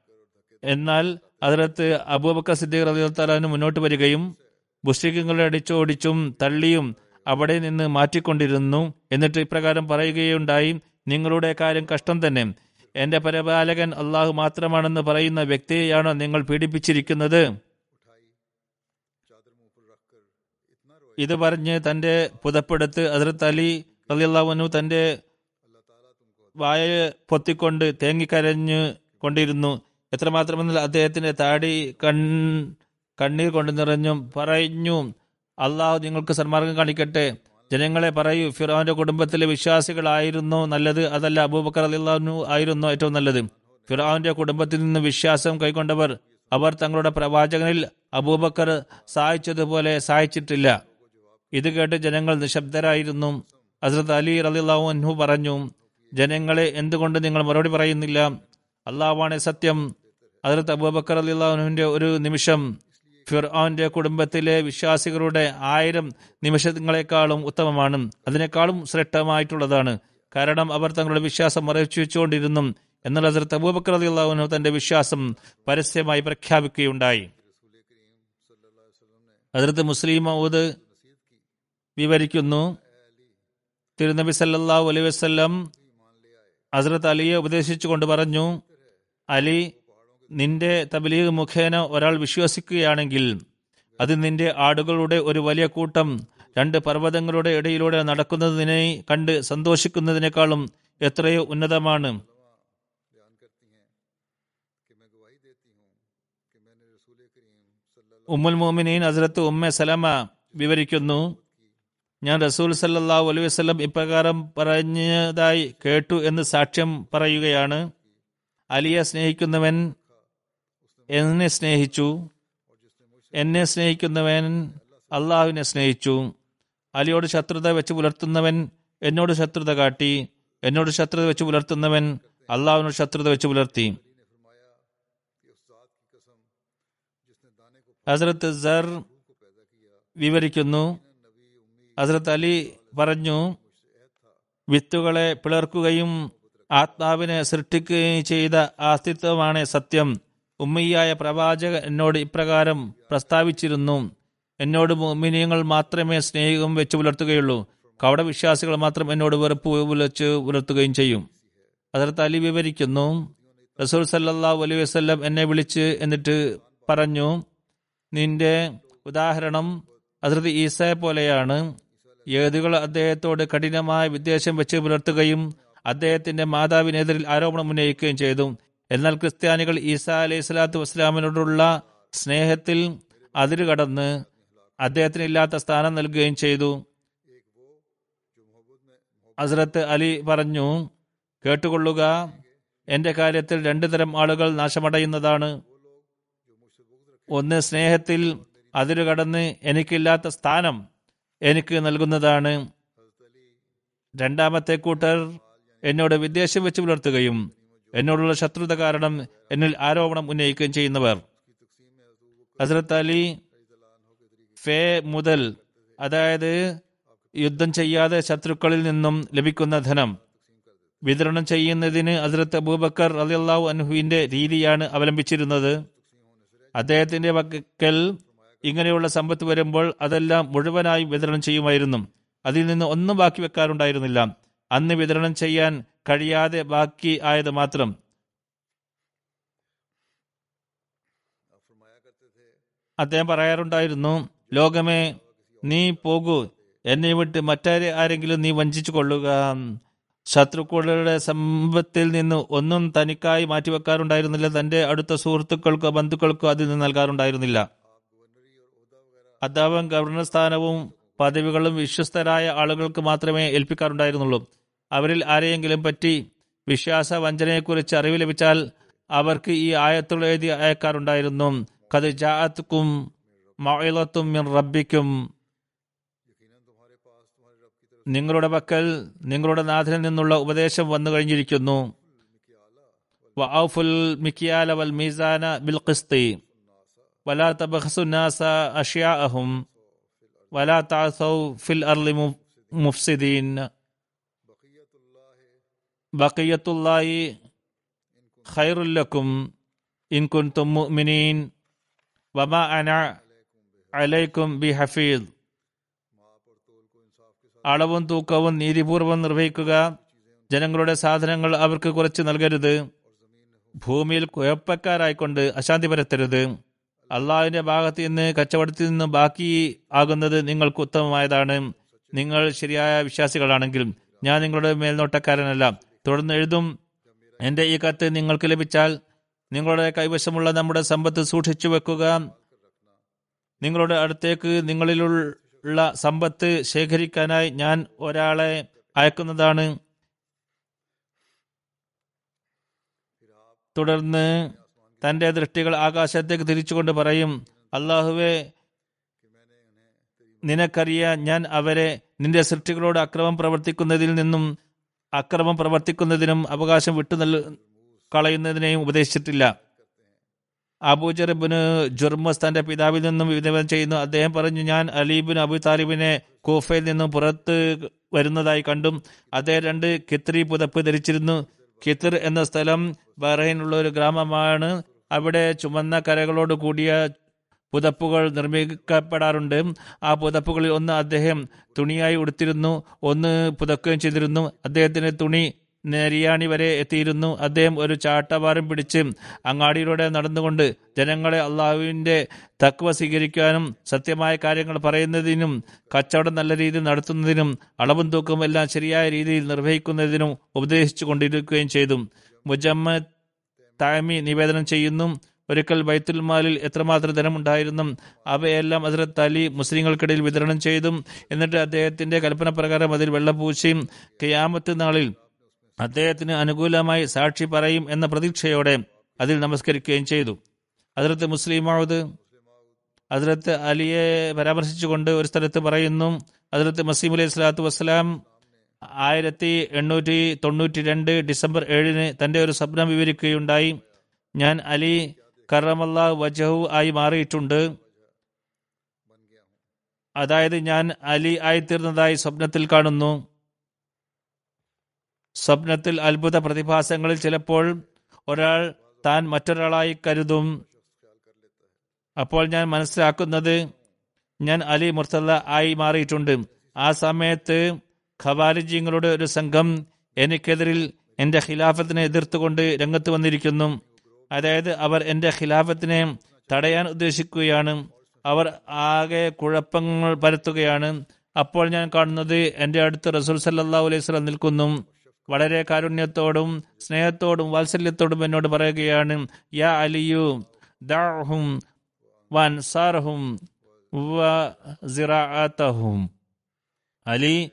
എന്നാൽ അതിലത്ത് അബൂബക്കർ സിദ്ദീഖ് റലിത്താലാന് മുന്നോട്ട് വരികയും മുസ്ലിഖ്യങ്ങളെ അടിച്ചോടിച്ചും തള്ളിയും അവിടെ നിന്ന് മാറ്റിക്കൊണ്ടിരുന്നു. എന്നിട്ട് ഇപ്രകാരം പറയുകയുണ്ടായി നിങ്ങളുടെ കാര്യം കഷ്ടം തന്നെ. എന്റെ പരപാലകൻ അള്ളാഹു മാത്രമാണെന്ന് പറയുന്ന വ്യക്തിയെയാണോ നിങ്ങൾ പീഡിപ്പിച്ചിരിക്കുന്നത്? ഇത് പറഞ്ഞ് തന്റെ പുതപ്പെടുത്ത് അതിർത്ത് അലി അള്ളാഹുനു തന്റെ വായ പൊത്തിക്കൊണ്ട് തേങ്ങിക്കരഞ്ഞു കൊണ്ടിരുന്നു. എത്രമാത്രമെന്നാൽ അദ്ദേഹത്തിന്റെ താടി കൺ കണ്ണീർ കൊണ്ട് നിറഞ്ഞും പറഞ്ഞു അള്ളാഹു നിങ്ങൾക്ക് സന്മാർഗം കാണിക്കട്ടെ. ജനങ്ങളെ പറയൂ ഫിറോന്റെ കുടുംബത്തിലെ വിശ്വാസികളായിരുന്നു നല്ലത് അതല്ല അബൂബക്കർ അലിള്ളാഹു ആയിരുന്നു ഏറ്റവും നല്ലത്. ഫിറോന്റെ കുടുംബത്തിൽ നിന്ന് വിശ്വാസം കൈക്കൊണ്ടവർ അവർ തങ്ങളുടെ പ്രവാചകനിൽ അബൂബക്കർ സഹായിച്ചതുപോലെ സഹായിച്ചിട്ടില്ല. ഇത് കേട്ട് ജനങ്ങൾ നിശബ്ദരായിരുന്നു. ഹസ്രത് അലി റലിള്ളാഹു അൻഹു പറഞ്ഞു ജനങ്ങളെ എന്തുകൊണ്ട് നിങ്ങൾ മറുപടി പറയുന്നില്ല? അള്ളാഹുവാണ് സത്യം. അതിർത്ത് അബൂബക്കർ അലിള്ളാഹുവിന്റെ ഒരു നിമിഷം ഫിർആന്റെ കുടുംബത്തിലെ വിശ്വാസികളുടെ ആയിരം നിമിഷങ്ങളെക്കാളും ഉത്തമമാണ്. അതിനേക്കാളും ശ്രേഷ്ഠമായിട്ടുള്ളതാണ്. കാരണം അവർ തങ്ങളുടെ വിശ്വാസം മറച്ചു വെച്ചുകൊണ്ടിരുന്നു എന്നാൽ ഹസരത്ത് അബൂബക്കർ തന്റെ വിശ്വാസം പരസ്യമായി പ്രഖ്യാപിക്കുകയുണ്ടായി. ഹസരത്ത് മുസ്ലിം മൗദ് വിവരിക്കുന്നു തിരുനബി സല്ലല്ലാഹു അലൈഹി വസല്ലം ഹസരത്ത് അലിയെ ഉപദേശിച്ചുകൊണ്ട് പറഞ്ഞു അലി നിന്റെ തബലീഗ് മുഖേന ഒരാൾ വിശ്വസിക്കുകയാണെങ്കിൽ അത് നിന്റെ ആടുകളുടെ ഒരു വലിയ കൂട്ടം രണ്ട് പർവതങ്ങളുടെ ഇടയിലൂടെ നടക്കുന്നതിനെ കണ്ട് സന്തോഷിക്കുന്നതിനേക്കാളും എത്രയോ ഉന്നതമാണ്. ഉമ്മുൽ മോമിനീൻ ഹസ്രത്ത് ഉമ്മ സലമ വിവരിക്കുന്നു ഞാൻ റസൂൽ സല്ലാഹു അലൈഹി വസ്ലം ഇപ്രകാരം പറഞ്ഞതായി കേട്ടു എന്ന് സാക്ഷ്യം പറയുകയാണ്. അലിയ സ്നേഹിക്കുന്നവൻ എന്നെ സ്നേഹിച്ചു. എന്നെ സ്നേഹിക്കുന്നവൻ അള്ളാഹുവിനെ സ്നേഹിച്ചു. അലിയോട് ശത്രുത വെച്ച് പുലർത്തുന്നവൻ എന്നോട് ശത്രുത കാട്ടി. എന്നോട് ശത്രുത വെച്ച് പുലർത്തുന്നവൻ അള്ളാഹുവിനോട് ശത്രുത വെച്ച് പുലർത്തി. ഹസരത്ത് സർ വിവരിക്കുന്നു. ഹസരത്ത് അലി പറഞ്ഞു വിത്തുകളെ പിളർക്കുകയും ആത്മാവിനെ സൃഷ്ടിക്കുകയും ചെയ്ത അസ്തിത്വമാണ് സത്യം. ഉമ്മയ്യായ പ്രവാചക എന്നോട് ഇപ്രകാരം പ്രസ്താവിച്ചിരുന്നു. എന്നോട് മിനിയങ്ങൾ മാത്രമേ സ്നേഹം വെച്ച് പുലർത്തുകയുള്ളൂ. കവട വിശ്വാസികൾ മാത്രം എന്നോട് വെറുപ്പ് പുലച്ച് പുലർത്തുകയും ചെയ്യും. ഹസരത്ത് അലി വിവരിക്കുന്നു റസൂൽ സല്ലാഹു അലൈഹി വസ്ല്ലം എന്നെ വിളിച്ച് എന്നിട്ട് പറഞ്ഞു നിന്റെ ഉദാഹരണം അതിർത്ത് ഈസയെ പോലെയാണ്. ഏതുകൾ അദ്ദേഹത്തോട് കഠിനമായ വിദ്വേഷം വെച്ച് പുലർത്തുകയും അദ്ദേഹത്തിന്റെ മാതാവിനെതിരിൽ ആരോപണം ഉന്നയിക്കുകയും ചെയ്തു. എന്നാൽ ക്രിസ്ത്യാനികൾ ഈസാ അലൈഹി സ്വലാത്തു വസ്സലാമിനോടുള്ള സ്നേഹത്തിൽ അതിരുകടന്ന് അദ്ദേഹത്തിന് ഇല്ലാത്ത സ്ഥാനം നൽകുകയും ചെയ്തു. ഹസ്രത്ത് അലി പറഞ്ഞു കേട്ടുകൊള്ളുക എന്റെ കാര്യത്തിൽ രണ്ടു തരം ആളുകൾ നാശമടയുന്നതാണ്. ഒന്ന് സ്നേഹത്തിൽ അതിരുകടന്ന് എനിക്കില്ലാത്ത സ്ഥാനം എനിക്ക് നൽകുന്നതാണ്. രണ്ടാമത്തെ കൂട്ടർ എന്നോട് വിദ്വേഷം വെച്ച് പുലർത്തുകയും എന്നോടുള്ള ശത്രുത കാരണം എന്നിൽ ആരോപണം ഉന്നയിക്കുകയും ചെയ്യുന്നവർ. ഹസ്രത്ത് അലി ഫേ മുതൽ അതായത് യുദ്ധം ചെയ്യാതെ ശത്രുക്കളിൽ നിന്നും ലഭിക്കുന്ന ധനം വിതരണം ചെയ്യുന്നതിന് ഹസ്രത്ത് അബൂബക്കർ അലിയല്ലാഹു അൻഹുവിന്റെ രീതിയാണ് അവലംബിച്ചിരുന്നത്. അദ്ദേഹത്തിന്റെ വക്കൽ ഇങ്ങനെയുള്ള സമ്പത്ത് വരുമ്പോൾ അതെല്ലാം മുഴുവനായും വിതരണം ചെയ്യുമായിരുന്നു. അതിൽ നിന്ന് ഒന്നും ബാക്കി വെക്കാറുണ്ടായിരുന്നില്ല. അന്ന് വിതരണം ചെയ്യാൻ കഴിയാതെ ബാക്കി ആയത് മാത്രം. അദ്ദേഹം പറയാറുണ്ടായിരുന്നു ലോകമേ നീ പോകൂ. എന്നെ വിട്ട് മറ്റാരെ ആരെങ്കിലും നീ വഞ്ചിച്ചു കൊള്ളുക. ശത്രുക്കളുടെ സമ്പത്തിൽ നിന്ന് ഒന്നും തനിക്കായി മാറ്റിവെക്കാറുണ്ടായിരുന്നില്ല. തന്റെ അടുത്ത സുഹൃത്തുക്കൾക്കോ ബന്ധുക്കൾക്കോ അതിൽ നിന്ന് നൽകാറുണ്ടായിരുന്നില്ല. അദ്ദേഹം ഗവർണർ സ്ഥാനവും പദവികളും വിശ്വസ്തരായ ആളുകൾക്ക് മാത്രമേ ഏൽപ്പിക്കാറുണ്ടായിരുന്നുള്ളൂ. അവരിൽ ആരെയെങ്കിലും പറ്റി വിശ്വാസ വഞ്ചനയെക്കുറിച്ച് അറിവ് ലഭിച്ചാൽ അവർക്ക് ഈ ആയത്തുകൾ എഴുതി അയക്കാറുണ്ടായിരുന്നു. കത് ജാഅത്തുക്കും മൊയിലത്തും മിൻ റബ്ബിക്കും. നിങ്ങളുടെ പക്കൽ നിങ്ങളുടെ നാഥനിൽ നിന്നുള്ള ഉപദേശം വന്നു കഴിഞ്ഞിരിക്കുന്നു. വഔഫുൽ വൽ മീസാന ബിൽ ഖിസ്തി. വലാ വലാ ഫിൽ അർലി മുഫ്സിദീൻ. ബഖിയത്തുല്ലാഹി ഖൈറുല്ലക്കും തുമ്മു മിനീൻ വമാ അന അലൈക്കും ബി ഹഫീദ്. അളവും തൂക്കവും നീതിപൂർവം നിർവഹിക്കുക. ജനങ്ങളുടെ സാധനങ്ങൾ അവർക്ക് കുറച്ച് നൽകരുത്. ഭൂമിയിൽ കുഴപ്പക്കാരായിക്കൊണ്ട് അശാന്തി പരത്തരുത്. അള്ളാഹുവിന്റെ ഭാഗത്ത് നിന്ന് കച്ചവടത്തിൽ നിന്ന് ബാക്കി ആകുന്നത് നിങ്ങൾക്ക് ഉത്തമമായതാണ്. നിങ്ങൾ ശരിയായ വിശ്വാസികളാണെങ്കിലും ഞാൻ നിങ്ങളുടെ മേൽനോട്ടക്കാരനല്ല. തുടർന്ന് എഴുതും എന്റെ ഈ കത്ത് നിങ്ങൾക്ക് ലഭിച്ചാൽ നിങ്ങളുടെ കൈവശമുള്ള നമ്മുടെ സമ്പത്ത് സൂക്ഷിച്ചു വെക്കുക. നിങ്ങളുടെ അടുത്തേക്ക് നിങ്ങളിലുള്ള സമ്പത്ത് ശേഖരിക്കാനായി ഞാൻ ഒരാളെ അയക്കുന്നതാണ്. തുടർന്ന് തന്റെ ദൃഷ്ടികൾ ആകാശത്തേക്ക് തിരിച്ചുകൊണ്ട് പറയും അള്ളാഹുവെ നിനക്കറിയ ഞാൻ അവരെ നിന്റെ സൃഷ്ടികളോട് അക്രമം പ്രവർത്തിക്കുന്നതിൽ നിന്നും അക്രമം പ്രവർത്തിക്കുന്നതിനും അവകാശം വിട്ടു നൽ കളയുന്നതിനെയും ഉപദേശിച്ചിട്ടില്ല. അബൂജറിബിന് ജുർമസ് തന്റെ പിതാവിൽ നിന്നും വിനിമയം ചെയ്യുന്നു. അദ്ദേഹം പറഞ്ഞു ഞാൻ അലീബിൻ അബു താലിബിനെ കൂഫയിൽ നിന്നും പുറത്ത് വരുന്നതായി കണ്ടും അദ്ദേഹം രണ്ട് കിത്രി പുതപ്പ് ധരിച്ചിരുന്നു. കിത്തിർ എന്ന സ്ഥലം ബഹ്റൈനുള്ള ഒരു ഗ്രാമമാണ്. അവിടെ ചുമന്ന കരകളോട് കൂടിയ പുതപ്പുകൾ നിർമ്മിക്കപ്പെടാറുണ്ട്. ആ പുതപ്പുകളിൽ ഒന്ന് അദ്ദേഹം തുണിയായി ഉടുത്തിരുന്നു ഒന്ന് പുതക്കുകയും ചെയ്തിരുന്നു. അദ്ദേഹത്തിന് തുണി നെരിയാണി വരെ എത്തിയിരുന്നു. അദ്ദേഹം ഒരു ചാട്ടവാരം പിടിച്ച് അങ്ങാടിയിലൂടെ നടന്നുകൊണ്ട് ജനങ്ങളെ അള്ളാഹുവിന്റെ തക്വ സ്വീകരിക്കാനും സത്യമായ കാര്യങ്ങൾ പറയുന്നതിനും കച്ചവടം നല്ല രീതിയിൽ നടത്തുന്നതിനും അളവും തൂക്കവും എല്ലാം ശരിയായ രീതിയിൽ നിർവഹിക്കുന്നതിനും ഉപദേശിച്ചു കൊണ്ടിരിക്കുകയും ചെയ്തു. മുജമ്മ താമി നിവേദനം ചെയ്യുന്നു. ഒരിക്കൽ ബൈത്തുൽ മാലിൽ എത്രമാത്രം ധനമുണ്ടായിരുന്നു അവയെല്ലാം ഹസ്രത്ത് അലി മുസ്ലിങ്ങൾക്കിടയിൽ വിതരണം ചെയ്തും എന്നിട്ട് അദ്ദേഹത്തിന്റെ കൽപ്പന പ്രകാരം അതിൽ വെള്ളപൂശിയും കയാമത്ത് നാളിൽ അദ്ദേഹത്തിന് അനുകൂലമായി സാക്ഷി പറയും എന്ന പ്രതീക്ഷയോടെ അതിൽ നമസ്കരിക്കുകയും ചെയ്തു. അതിർത്ത് മുസ്ലിമാവത് അതിർത്ത് അലിയെ പരാമർശിച്ചുകൊണ്ട് ഒരു സ്ഥലത്ത് പറയുന്നു അതിർത്ത് മസീം അലൈഹി സ്വലാത്തു വസ്സലാം ആയിരത്തി എണ്ണൂറ്റി തൊണ്ണൂറ്റി രണ്ട് ഡിസംബർ ഏഴിന് തന്റെ ഒരു സ്വപ്നം വിവരിക്കുകയുണ്ടായി. ഞാൻ അലി കറമല്ല വജഹു ആയി മാറിയിട്ടുണ്ട്. അതായത് ഞാൻ അലി ആയിത്തീർന്നതായി സ്വപ്നത്തിൽ കാണുന്നു. സ്വപ്നത്തിൽ അത്ഭുത പ്രതിഭാസങ്ങളിൽ ചിലപ്പോൾ ഒരാൾ താൻ മറ്റൊരാളായി കരുതും. അപ്പോൾ ഞാൻ മനസ്സിലാക്കുന്നത് ഞാൻ അലി മുർത്തല്ല ആയി മാറിയിട്ടുണ്ട്. ആ സമയത്ത് ഖവാലിജിങ്ങളുടെ ഒരു സംഘം എനിക്കെതിരിൽ എന്റെ ഖിലാഫത്തിനെ എതിർത്തുകൊണ്ട് രംഗത്ത് വന്നിരിക്കുന്നു. അതായത് അവർ എന്റെ ഖിലാഫത്തിനെ തടയാൻ ഉദ്ദേശിക്കുകയാണ്. അവർ ആകെ കുഴപ്പങ്ങൾ പരത്തുകയാണ്. അപ്പോൾ ഞാൻ കാണുന്നത് എന്റെ അടുത്ത് റസൂൽ സല്ലാ അലൈഹി സ്വലം നിൽക്കുന്നു. വളരെ കാരുണ്യത്തോടും സ്നേഹത്തോടും വാത്സല്യത്തോടും എന്നോട് പറയുകയാണ് യാ അലിയു വസിറാഅത്തഹും അലി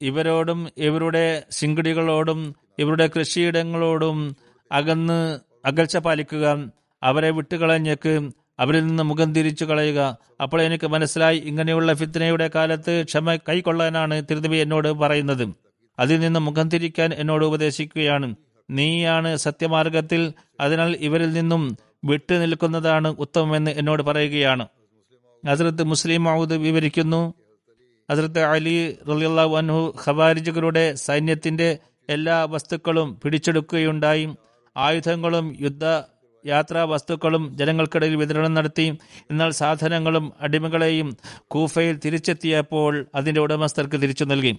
ഇവരോടും ഇവരുടെ ശിങ്കിടികളോടും ഇവരുടെ കൃഷിയിടങ്ങളോടും അകന്ന് അകൽച്ച പാലിക്കുക അവരെ വിട്ടുകളഞ്ഞേക്ക് അവരിൽ നിന്ന് മുഖം തിരിച്ചു കളയുക. അപ്പോൾ എനിക്ക് മനസ്സിലായി ഇങ്ങനെയുള്ള ഫിത്നയുടെ കാലത്ത് ക്ഷമ കൈക്കൊള്ളാനാണ് തിരുനബി എന്നോട് പറയുന്നത്. അതിൽ നിന്ന് മുഖം തിരിക്കാൻ എന്നോട് ഉപദേശിക്കുകയാണ്. നീയാണ് സത്യമാർഗത്തിൽ അതിനാൽ ഇവരിൽ നിന്നും വിട്ടു നിൽക്കുന്നതാണ് ഉത്തമമെന്ന് എന്നോട് പറയുകയാണ്. ഹസ്രത്ത് മുസ്ലിം മൗദ് വിവരിക്കുന്നു ഹസ്രത്ത് അലി റലിയുള്ള അൻഹു ഖവാരിജുകളുടെ സൈന്യത്തിന്റെ എല്ലാ വസ്തുക്കളും പിടിച്ചെടുക്കുകയുണ്ടായി. ആയുധങ്ങളും യുദ്ധ യാത്രാ വസ്തുക്കളും ജനങ്ങൾക്കിടയിൽ വിതരണം നടത്തി. എന്നാൽ സാധനങ്ങളും അടിമകളെയും കൂഫയിൽ തിരിച്ചെത്തിയപ്പോൾ അതിന്റെ ഉടമസ്ഥർക്ക് തിരിച്ചു നൽകി.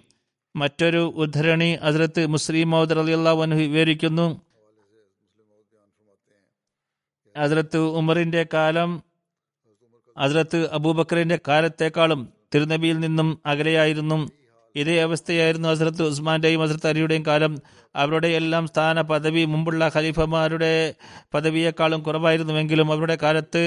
മറ്റൊരു ഉദ്ധരണി അതിർത്ത് മുസ്ലിം മൗദ് റലിയല്ലാഹു അൻഹു വിവരിക്കുന്നു. അതിർത്ത് ഉമറിന്റെ കാലം അതിർത്ത് അബൂബക്കറിന്റെ കാലത്തേക്കാളും തിരുനബിയിൽ നിന്നും അകലെയായിരുന്നു. ഇതേ അവസ്ഥയായിരുന്നു ഹസ്രത്ത് ഉസ്മാന്റെയും ഹസ്രത്ത് അലിയുടെയും കാലം. അവരുടെ എല്ലാം സ്ഥാന പദവി മുമ്പുള്ള ഖലീഫമാരുടെ പദവിയേക്കാളും കുറവായിരുന്നുവെങ്കിലും അവരുടെ കാലത്ത്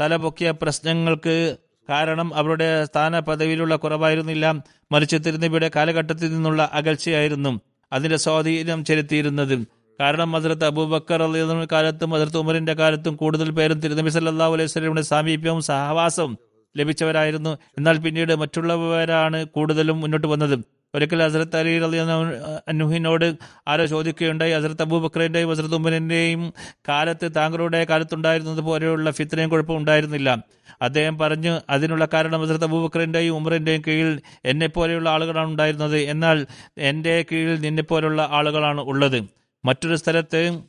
തലപൊക്കിയ പ്രശ്നങ്ങൾക്ക് കാരണം അവരുടെ സ്ഥാന പദവിയിലുള്ള കുറവായിരുന്നില്ല. മറിച്ച് തിരുനബിയുടെ കാലഘട്ടത്തിൽ നിന്നുള്ള അകൽച്ചയായിരുന്നു അതിന്റെ സ്വാധീനം ചെലുത്തിയിരുന്നത്. കാരണം ഹസ്രത്ത് അബൂബക്കർ അലിയുടെ കാലത്തും ഹസ്രത്ത് ഉമറിന്റെ കാലത്തും കൂടുതൽ പേരും തിരുനബി സല്ലാ അലൈഹി സ്വലമിയുടെ സാമീപ്യവും സഹവാസവും ലഭിച്ചവരായിരുന്നു. എന്നാൽ പിന്നീട് മറ്റുള്ളവരാണ് കൂടുതലും മുന്നോട്ട് വന്നത്. ഒരിക്കൽ ഹസരത്ത് അലി അലി അനുഹിനോട് ആരോ ചോദിക്കുകയുണ്ടായി. ഹസരത്ത് അബൂബക്രന്റെയും ഹസരത്ത് ഉമ്മനിന്റെയും കാലത്ത് താങ്കളുടെ കാലത്തുണ്ടായിരുന്നത് പോലെയുള്ള ഫിത്തനയും കുഴപ്പം ഉണ്ടായിരുന്നില്ല. അദ്ദേഹം പറഞ്ഞു അതിനുള്ള കാരണം ഹസരത്ത് അബൂബക്കറിന്റെയും ഉമറിന്റെയും കീഴിൽ എന്നെ പോലെയുള്ള ആളുകളാണ് ഉണ്ടായിരുന്നത്. എന്നാൽ എന്റെ കീഴിൽ നിന്നെ പോലെയുള്ള ആളുകളാണ് ഉള്ളത്. മറ്റൊരു സ്ഥലത്ത്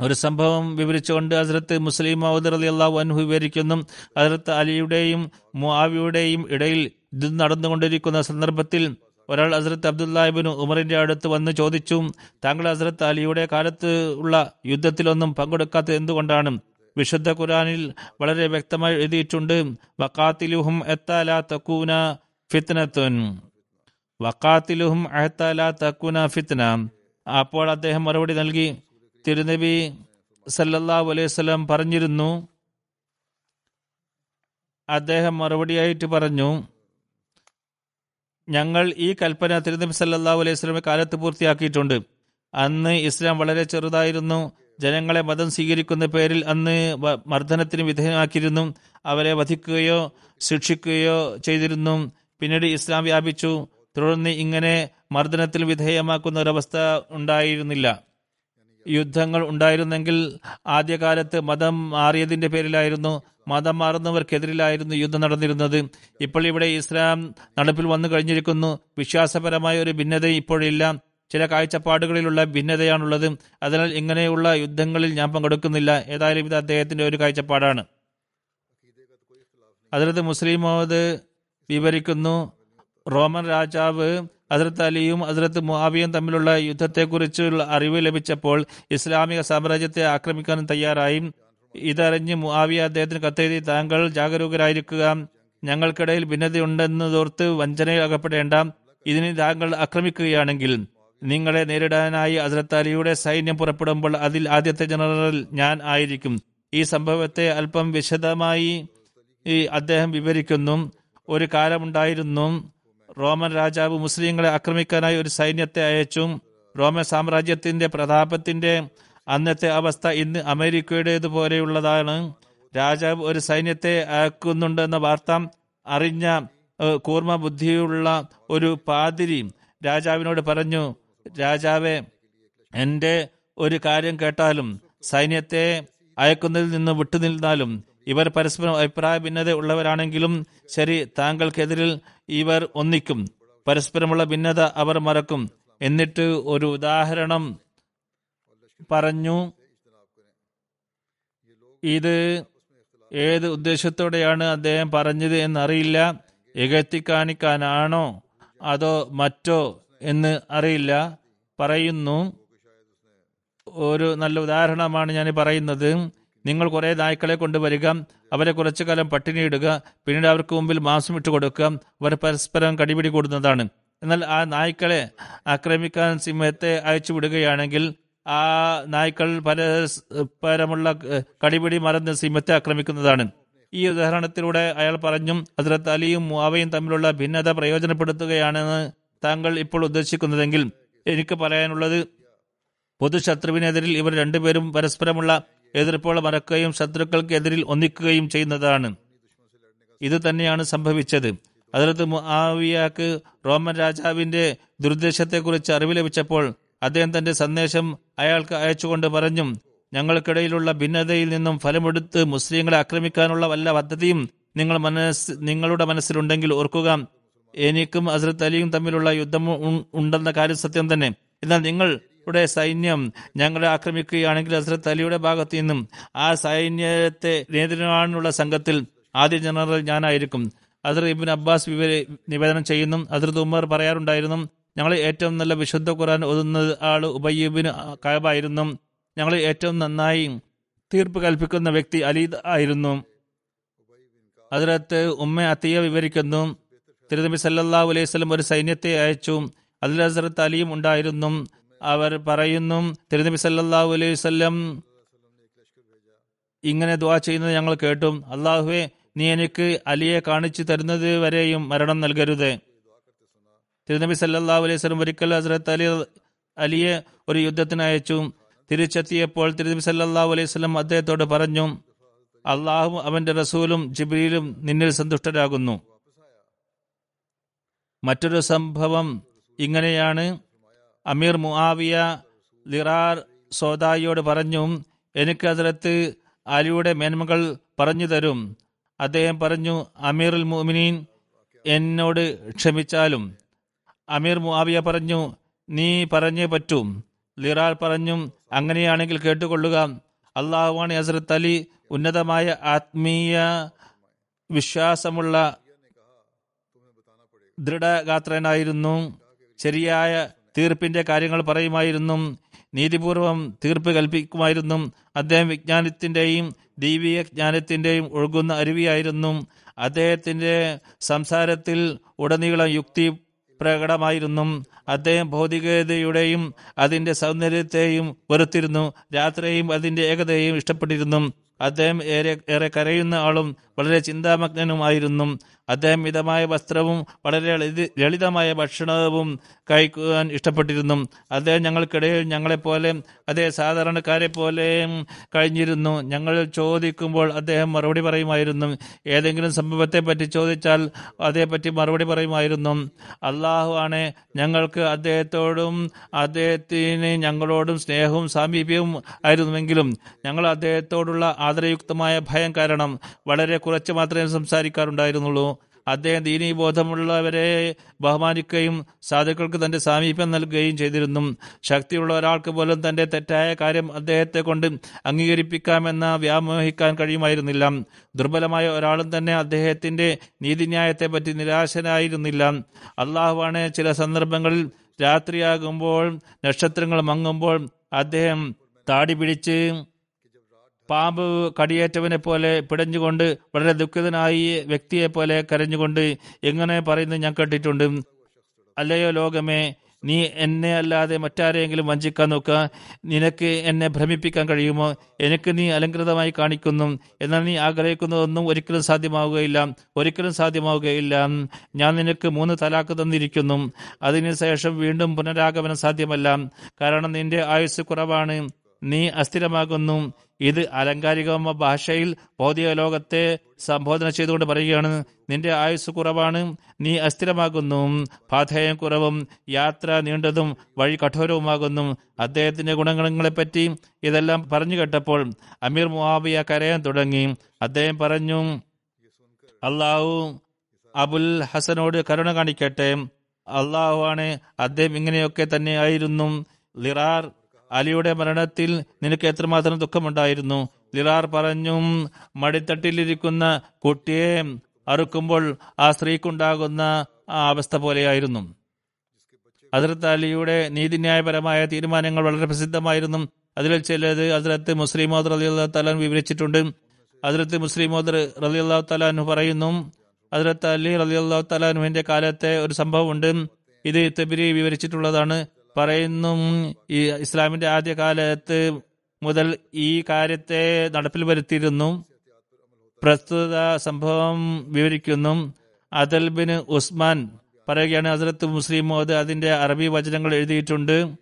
ഒരു സംഭവം വിവരിച്ചുകൊണ്ട് ഹസ്രത്ത് മുസ്ലിം മൗദർ അലി അൻഹു വിവരിക്കുന്നു. ഹസ്രത്ത് അലിയുടെയും മുവിയുടെയും ഇടയിൽ ഇത് നടന്നുകൊണ്ടിരിക്കുന്ന സന്ദർഭത്തിൽ ഒരാൾ ഹസ്രത്ത് അബ്ദുല്ലാഹിബിന് ഉമറിന്റെ അടുത്ത് വന്ന് ചോദിച്ചു താങ്കൾ ഹസ്രത്ത് അലിയുടെ കാലത്ത് ഉള്ള യുദ്ധത്തിലൊന്നും പങ്കെടുക്കാത്തത് എന്തുകൊണ്ടാണ്? വിശുദ്ധ ഖുറാനിൽ വളരെ വ്യക്തമായി എഴുതിയിട്ടുണ്ട് വക്കാത്തിലുഹും എത്താല തക്കൂന ഫിത്നത്തുൻ. വക്കാത്തിലുഹും അഹത്താല തക്കൂന ഫിത്ന. അപ്പോൾ അദ്ദേഹം മറുപടി നൽകി തിരുനബി സല്ലല്ലാഹു അലൈഹി വസല്ലം പറഞ്ഞിരുന്നു. അദ്ദേഹം മറുപടിയായിട്ട് പറഞ്ഞു ഞങ്ങൾ ഈ കൽപ്പന തിരുനബി സല്ലല്ലാഹു അലൈഹി വസല്ലമെ കാലത്ത് പൂർത്തിയാക്കിയിട്ടുണ്ട്. അന്ന് ഇസ്ലാം വളരെ ചെറുതായിരുന്നു. ജനങ്ങളെ മതം സ്വീകരിക്കുന്ന പേരിൽ അന്ന് മർദ്ദനത്തിന് വിധേയമാക്കിയിരുന്നു അവരെ വധിക്കുകയോ ശിക്ഷിക്കുകയോ ചെയ്തിരുന്നു. പിന്നീട് ഇസ്ലാം വ്യാപിച്ചു. തുടർന്ന് ഇങ്ങനെ മർദ്ദനത്തിൽ വിധേയമാക്കുന്ന ഒരവസ്ഥ ഉണ്ടായിരുന്നില്ല. യുദ്ധങ്ങൾ ഉണ്ടായിരുന്നെങ്കിൽ ആദ്യകാലത്ത് മതം മാറിയതിന്റെ പേരിലായിരുന്നു. മതം മാറുന്നവർക്കെതിരിലായിരുന്നു യുദ്ധം നടന്നിരുന്നത്. ഇപ്പോൾ ഇവിടെ ഇസ്ലാം നടപ്പിൽ വന്നു കഴിഞ്ഞിരിക്കുന്നു. വിശ്വാസപരമായ ഒരു ഭിന്നത ഇപ്പോഴില്ല. ചില കാഴ്ചപ്പാടുകളിലുള്ള ഭിന്നതയാണുള്ളത്. അതിനാൽ ഇങ്ങനെയുള്ള യുദ്ധങ്ങളിൽ ഞാൻ പങ്കെടുക്കുന്നില്ല. ഏതായാലും ഇത് അദ്ദേഹത്തിന്റെ ഒരു കാഴ്ചപ്പാടാണ്. അതിലത് മുസ്ലിം മുഹമ്മദ് വിവരിക്കുന്നു. റോമൻ രാജാവ് ഹസ്രത്ത് അലിയും ഹസ്രത്ത് മുഹാബിയും തമ്മിലുള്ള യുദ്ധത്തെക്കുറിച്ചുള്ള അറിവ് ലഭിച്ചപ്പോൾ ഇസ്ലാമിക സാമ്രാജ്യത്തെ ആക്രമിക്കാൻ തയ്യാറായി. ഇതറിഞ്ഞ് മുആവിയ അദ്ദേഹത്തിന് കത്തെഴുതി താങ്കൾ ജാഗരൂകരായിരിക്കുക. ഞങ്ങൾക്കിടയിൽ ഭിന്നതയുണ്ടെന്ന് തോർത്ത് വഞ്ചനയിൽ അകപ്പെടേണ്ട. ഇതിന് താങ്കൾ ആക്രമിക്കുകയാണെങ്കിൽ നിങ്ങളെ നേരിടാനായി ഹസ്രത്ത് അലിയുടെ സൈന്യം പുറപ്പെടുമ്പോൾ അതിൽ ആദ്യത്തെ ജനറൽ ഞാൻ ആയിരിക്കും. ഈ സംഭവത്തെ അല്പം വിശദമായി അദ്ദേഹം വിവരിക്കുന്നു. ഒരു കാലമുണ്ടായിരുന്നു. റോമൻ രാജാവ് മുസ്ലിങ്ങളെ ആക്രമിക്കാനായി ഒരു സൈന്യത്തെ അയച്ചു റോമൻ സാമ്രാജ്യത്തിന്റെ പ്രതാപത്തിന്റെ അന്നത്തെ അവസ്ഥ ഇന്ന് അമേരിക്കയുടേതുപോലെയുള്ളതാണ്. രാജാവ് ഒരു സൈന്യത്തെ അയക്കുന്നുണ്ടെന്ന വാർത്ത അറിഞ്ഞ കൂർമ്മ ബുദ്ധിയുള്ള ഒരു പാതിരി രാജാവിനോട് പറഞ്ഞു രാജാവെ എന്റെ ഒരു കാര്യം കേട്ടാലും സൈന്യത്തെ അയക്കുന്നതിൽ നിന്ന് വിട്ടുനിന്നാലും ഇവർ പരസ്പരം അഭിപ്രായ ഭിന്നത ഉള്ളവരാണെങ്കിലും ശരി താങ്കൾക്കെതിരിൽ ഇവർ ഒന്നിക്കും. പരസ്പരമുള്ള ഭിന്നത അവർ മറക്കും. എന്നിട്ട് ഒരു ഉദാഹരണം പറഞ്ഞു. ഇത് ഏത് ഉദ്ദേശത്തോടെയാണ് അദ്ദേഹം പറഞ്ഞത് എന്നറിയില്ല. ഇകഴ്ത്തി കാണിക്കാനാണോ അതോ മറ്റോ എന്ന് അറിയില്ല. പറയുന്നു. ഒരു നല്ല ഉദാഹരണമാണ് ഞാൻ പറയുന്നത്. നിങ്ങൾ കുറെ നായ്ക്കളെ കൊണ്ടുവരിക അവരെ കുറച്ചു കാലം പട്ടിണിയിടുക പിന്നീട് അവർക്ക് മുമ്പിൽ മാംസം ഇട്ട് കൊടുക്കുക അവർ പരസ്പരം കടിപിടി കൂടുന്നതാണ്. എന്നാൽ ആ നായ്ക്കളെ ആക്രമിക്കാൻ സിംഹത്തെ അയച്ചു വിടുകയാണെങ്കിൽ ആ നായ്ക്കൾ പരസ്പരമുള്ള കടിപിടി മറന്ന് സിംഹത്തെ ആക്രമിക്കുന്നതാണ്. ഈ ഉദാഹരണത്തിലൂടെ അയാൾ പറഞ്ഞു ഹസ്രത്ത് അലിയും മുവാവയും തമ്മിലുള്ള ഭിന്നത പ്രയോജനപ്പെടുത്തുകയാണെന്ന് താങ്കൾ ഇപ്പോൾ ഉദ്ദേശിക്കുന്നതെങ്കിൽ എനിക്ക് പറയാനുള്ളത് പൊതുശത്രുവിനെതിരിൽ ഇവർ രണ്ടുപേരും പരസ്പരമുള്ള എതിർപ്പുകൾ മറക്കുകയും ശത്രുക്കൾക്കെതിരിൽ ഒന്നിക്കുകയും ചെയ്യുന്നതാണ്. ഇത് തന്നെയാണ് സംഭവിച്ചത്. അതിലത്ത് ആവിയാക്ക് റോമൻ രാജാവിന്റെ ദുർദ്ദേശത്തെക്കുറിച്ച് അറിവ് ലഭിച്ചപ്പോൾ അദ്ദേഹം തന്റെ സന്ദേശം അയാൾക്ക് അയച്ചുകൊണ്ട് പറഞ്ഞു ഞങ്ങൾക്കിടയിലുള്ള ഭിന്നതയിൽ നിന്നും ഫലമെടുത്ത് മുസ്ലിങ്ങളെ ആക്രമിക്കാനുള്ള വല്ല പദ്ധതിയും നിങ്ങൾ മനസ്സ് നിങ്ങളുടെ മനസ്സിലുണ്ടെങ്കിൽ ഓർക്കുക. എനിക്കും അസ്രത് അലിയും തമ്മിലുള്ള യുദ്ധം ഉണ്ടെന്ന കാര്യം സത്യം തന്നെ. എന്നാൽ നിങ്ങളുടെ സൈന്യം ഞങ്ങളെ ആക്രമിക്കുകയാണെങ്കിൽ ഹസ്രത്ത് അലിയുടെ ഭാഗത്തു നിന്നും ആ സൈന്യത്തെ നേരിടാനുള്ള സംഘത്തിൽ ആദ്യ ജനറൽ ഞാനായിരിക്കും. അദർ ഇബിൻ അബ്ബാസ് വിവര നിവേദനം ചെയ്യുന്നു അതിർത്ത് ഉമർ പറയാറുണ്ടായിരുന്നു ഞങ്ങൾ ഏറ്റവും നല്ല വിശുദ്ധ ഖുറാൻ ഒതുന്ന ആൾ ഉബയ്യബിന് കഴബായിരുന്നു ഞങ്ങൾ ഏറ്റവും നന്നായി തീർപ്പ് കൽപ്പിക്കുന്ന വ്യക്തി അലീദ് ആയിരുന്നു. അതിലത്ത് ഉമ്മ അത്തിയ വിവരിക്കുന്നു തിരുനബി സല്ലാ അലൈഹി സ്വലം ഒരു സൈന്യത്തെ അയച്ചു. അതിൽ ഹസ്രത്ത് അലിയും ഉണ്ടായിരുന്നു. അവർ പറയുന്നു തിരുനബി സല്ലല്ലാഹു അലൈഹി വസല്ലം ഇങ്ങനെ ദുആ ചെയ്യുന്നത് ഞങ്ങൾ കേട്ടു. അള്ളാഹുവെ നീ എനിക്ക് അലിയെ കാണിച്ചു തരുന്നത് വരെയും മരണം നൽകരുത്. തിരുനബി സല്ലല്ലാഹു അലൈഹി വസല്ലം ഒരിക്കൽ ഹസ്രത്ത് അലി അലിയെ ഒരു യുദ്ധത്തിന് അയച്ചു. തിരിച്ചെത്തിയപ്പോൾ തിരുനബി സല്ലല്ലാഹു അലൈഹി വസല്ലം അദ്ദേഹത്തോട് പറഞ്ഞു അള്ളാഹും അവന്റെ റസൂലും ജിബ്രീലും നിന്നിൽ സന്തുഷ്ടരാകുന്നു. മറ്റൊരു സംഭവം ഇങ്ങനെയാണ്. അമീർ മുആവിയ ലിറാർ സോദായിയോട് പറഞ്ഞു എനിക്ക് അതിലത്ത് അലിയുടെ മേന്മകൾ പറഞ്ഞു തരും. അദ്ദേഹം പറഞ്ഞു അമീറുൽ മുഅ്മിനീൻ എന്നോട് ക്ഷമിച്ചാലും. അമീർ മുആവിയ പറഞ്ഞു നീ പറഞ്ഞേ പറ്റൂ. ലിറാർ പറഞ്ഞു അങ്ങനെയാണെങ്കിൽ കേട്ടുകൊള്ളുക. അള്ളാഹുവാണ് ഹസ്രത്ത് അലി ഉന്നതമായ ആത്മീയ വിശ്വാസമുള്ള ദൃഢഗാത്രനായിരുന്നു. ശരിയായ തീർപ്പിന്റെ കാര്യങ്ങൾ പറയുമായിരുന്നു നീതിപൂർവം തീർപ്പ് കൽപ്പിക്കുമായിരുന്നു അദ്ദേഹം വിജ്ഞാനത്തിന്റെയും ദൈവിക ജ്ഞാനത്തിന്റെയും ഒഴുകുന്ന അരുവിയായിരുന്നു. അദ്ദേഹത്തിന്റെ സംസാരത്തിൽ ഉടനീളം യുക്തി പ്രകടമായിരുന്നു. അദ്ദേഹം ഭൗതികതയുടെയും അതിന്റെ സൗന്ദര്യത്തെയും വെറുത്തിരുന്നു. രാത്രിയും അതിന്റെ ഏകതയെയും ഇഷ്ടപ്പെട്ടിരുന്നു. അദ്ദേഹം ഏറെ ഏറെ കരയുന്ന ആളും വളരെ ചിന്താമഗ്നനുമായിരുന്നു. അദ്ദേഹം മിതമായ വസ്ത്രവും വളരെ ലളിതമായ ഭക്ഷണവും കഴിക്കുവാൻ ഇഷ്ടപ്പെട്ടിരുന്നു. അദ്ദേഹം ഞങ്ങൾക്കിടയിൽ ഞങ്ങളെപ്പോലെ അതേ സാധാരണക്കാരെ പോലെ കഴിഞ്ഞിരുന്നു. ഞങ്ങൾ ചോദിക്കുമ്പോൾ അദ്ദേഹം മറുപടി പറയുമായിരുന്നു. ഏതെങ്കിലും സംഭവത്തെ പറ്റി ചോദിച്ചാൽ അതേപ്പറ്റി മറുപടി പറയുമായിരുന്നു. അള്ളാഹു ആണ് ഞങ്ങൾക്ക് അദ്ദേഹത്തോടും അദ്ദേഹത്തിന് ഞങ്ങളോടും സ്നേഹവും സാമീപ്യവും ആയിരുന്നുവെങ്കിലും ഞങ്ങൾ അദ്ദേഹത്തോടുള്ള ആദരയുക്തമായ ഭയം കാരണം വളരെ കുറച്ച് മാത്രമേ സംസാരിക്കാറുണ്ടായിരുന്നുള്ളൂ. അദ്ദേഹം ദീനീ ബോധമുള്ളവരെ ബഹുമാനിക്കുകയും സാധുക്കൾക്ക് തന്റെ സാമീപ്യം നൽകുകയും ചെയ്തിരുന്നു. ശക്തിയുള്ള ഒരാൾക്ക് പോലും തന്റെ തെറ്റായ കാര്യം അദ്ദേഹത്തെ കൊണ്ട് അംഗീകരിപ്പിക്കാമെന്ന് വ്യാമോഹിക്കാൻ കഴിയുമായിരുന്നില്ല. ദുർബലമായ ഒരാളും തന്നെ അദ്ദേഹത്തിന്റെ നീതിന്യായത്തെ പറ്റി നിരാശനായിരുന്നില്ല. അള്ളാഹുവാണ് ചില സന്ദർഭങ്ങളിൽ രാത്രിയാകുമ്പോൾ നക്ഷത്രങ്ങൾ മങ്ങുമ്പോൾ അദ്ദേഹം താടി പിടിച്ച് പാമ്പ് കടിയേറ്റവനെ പോലെ പിടഞ്ഞുകൊണ്ട് വളരെ ദുഃഖിതനായി വ്യക്തിയെ പോലെ കരഞ്ഞുകൊണ്ട് എങ്ങനെ പറയുന്നു ഞാൻ കേട്ടിട്ടുണ്ട്. അല്ലയോ ലോകമേ നീ എന്നെ അല്ലാതെ മറ്റാരെയെങ്കിലും വഞ്ചിക്കാൻ നോക്കുക. നിനക്ക് എന്നെ ഭ്രമിപ്പിക്കാൻ കഴിയുമോ? എനിക്ക് നീ അലങ്കൃതമായി കാണിക്കുന്നു. എന്നാൽ നീ ആഗ്രഹിക്കുന്നതൊന്നും ഒരിക്കലും സാധ്യമാവുകയില്ല. ഒരിക്കലും സാധ്യമാവുകയില്ല. ഞാൻ നിനക്ക് മൂന്ന് തലാക്ക് തന്നിരിക്കുന്നു. അതിനുശേഷം വീണ്ടും പുനരാഗമനം സാധ്യമല്ല. കാരണം നിന്റെ ആയുസ് കുറവാണ്. നീ അസ്ഥിരമാകുന്നു ഇത് അലങ്കാരിക ഭാഷയിൽ ഭൗതിക ലോകത്തെ സംബോധന ചെയ്തുകൊണ്ട് പറയുകയാണ്. നിന്റെ ആയുസ് കുറവാണ് നീ അസ്ഥിരമാകുന്നു പാഥേയം കുറവും യാത്ര നീണ്ടതും വഴി കഠോരവുമാകുന്നു അദ്ദേഹത്തിന്റെ ഗുണഗണങ്ങളെപ്പറ്റി ഇതെല്ലാം പറഞ്ഞു കേട്ടപ്പോൾ അമീർ മുഹാബിയ കരയാൻ തുടങ്ങി. അദ്ദേഹം പറഞ്ഞു അള്ളാഹു അബുൽ ഹസനോട് കരുണ കാണിക്കട്ടെ. അള്ളാഹു ആണ് അദ്ദേഹം ഇങ്ങനെയൊക്കെ തന്നെ ആയിരുന്നു. ലിറാർ അലിയുടെ മരണത്തിൽ നിനക്ക് എത്രമാത്രം ദുഃഖമുണ്ടായിരുന്നു? ലിറാർ പറഞ്ഞു മടിത്തട്ടിലിരിക്കുന്ന കുട്ടിയെ അറുക്കുമ്പോൾ ആ സ്ത്രീക്കുണ്ടാകുന്ന ആ അവസ്ഥ പോലെയായിരുന്നു. അതിർത്ത് അലിയുടെ നീതിന്യായപരമായ തീരുമാനങ്ങൾ വളരെ പ്രസിദ്ധമായിരുന്നു. അതിൽ ചിലത് അതിർത്ത് മുസ്ലിമോദ് റലി അള്ളാഹു തലാൻ വിവരിച്ചിട്ടുണ്ട്. ഹസ്രത്ത് മുസ്ലിമോദ് റലി അള്ളാഹു തലാൻ പറയുന്നു അതിർത്ത് അലി റലി അള്ളാഹു കാലത്തെ ഒരു സംഭവമുണ്ട്. ഇത് തെബിരി വിവരിച്ചിട്ടുള്ളതാണ്. പറയുന്നു ഈ ഇസ്ലാമിന്റെ ആദ്യകാലത്ത് മുതൽ ഈ കാര്യത്തെ നടപ്പിൽ വരുത്തിയിരുന്നു. പ്രസ്തുത സംഭവം വിവരിക്കുന്നു. അദൽ ബിൻ ഉസ്മാൻ പറയുകയാണ് ഹസരത്ത് മുസ്ലിം മോദ് അതിന്റെ അറബി വചനങ്ങൾ എഴുതിയിട്ടുണ്ട്.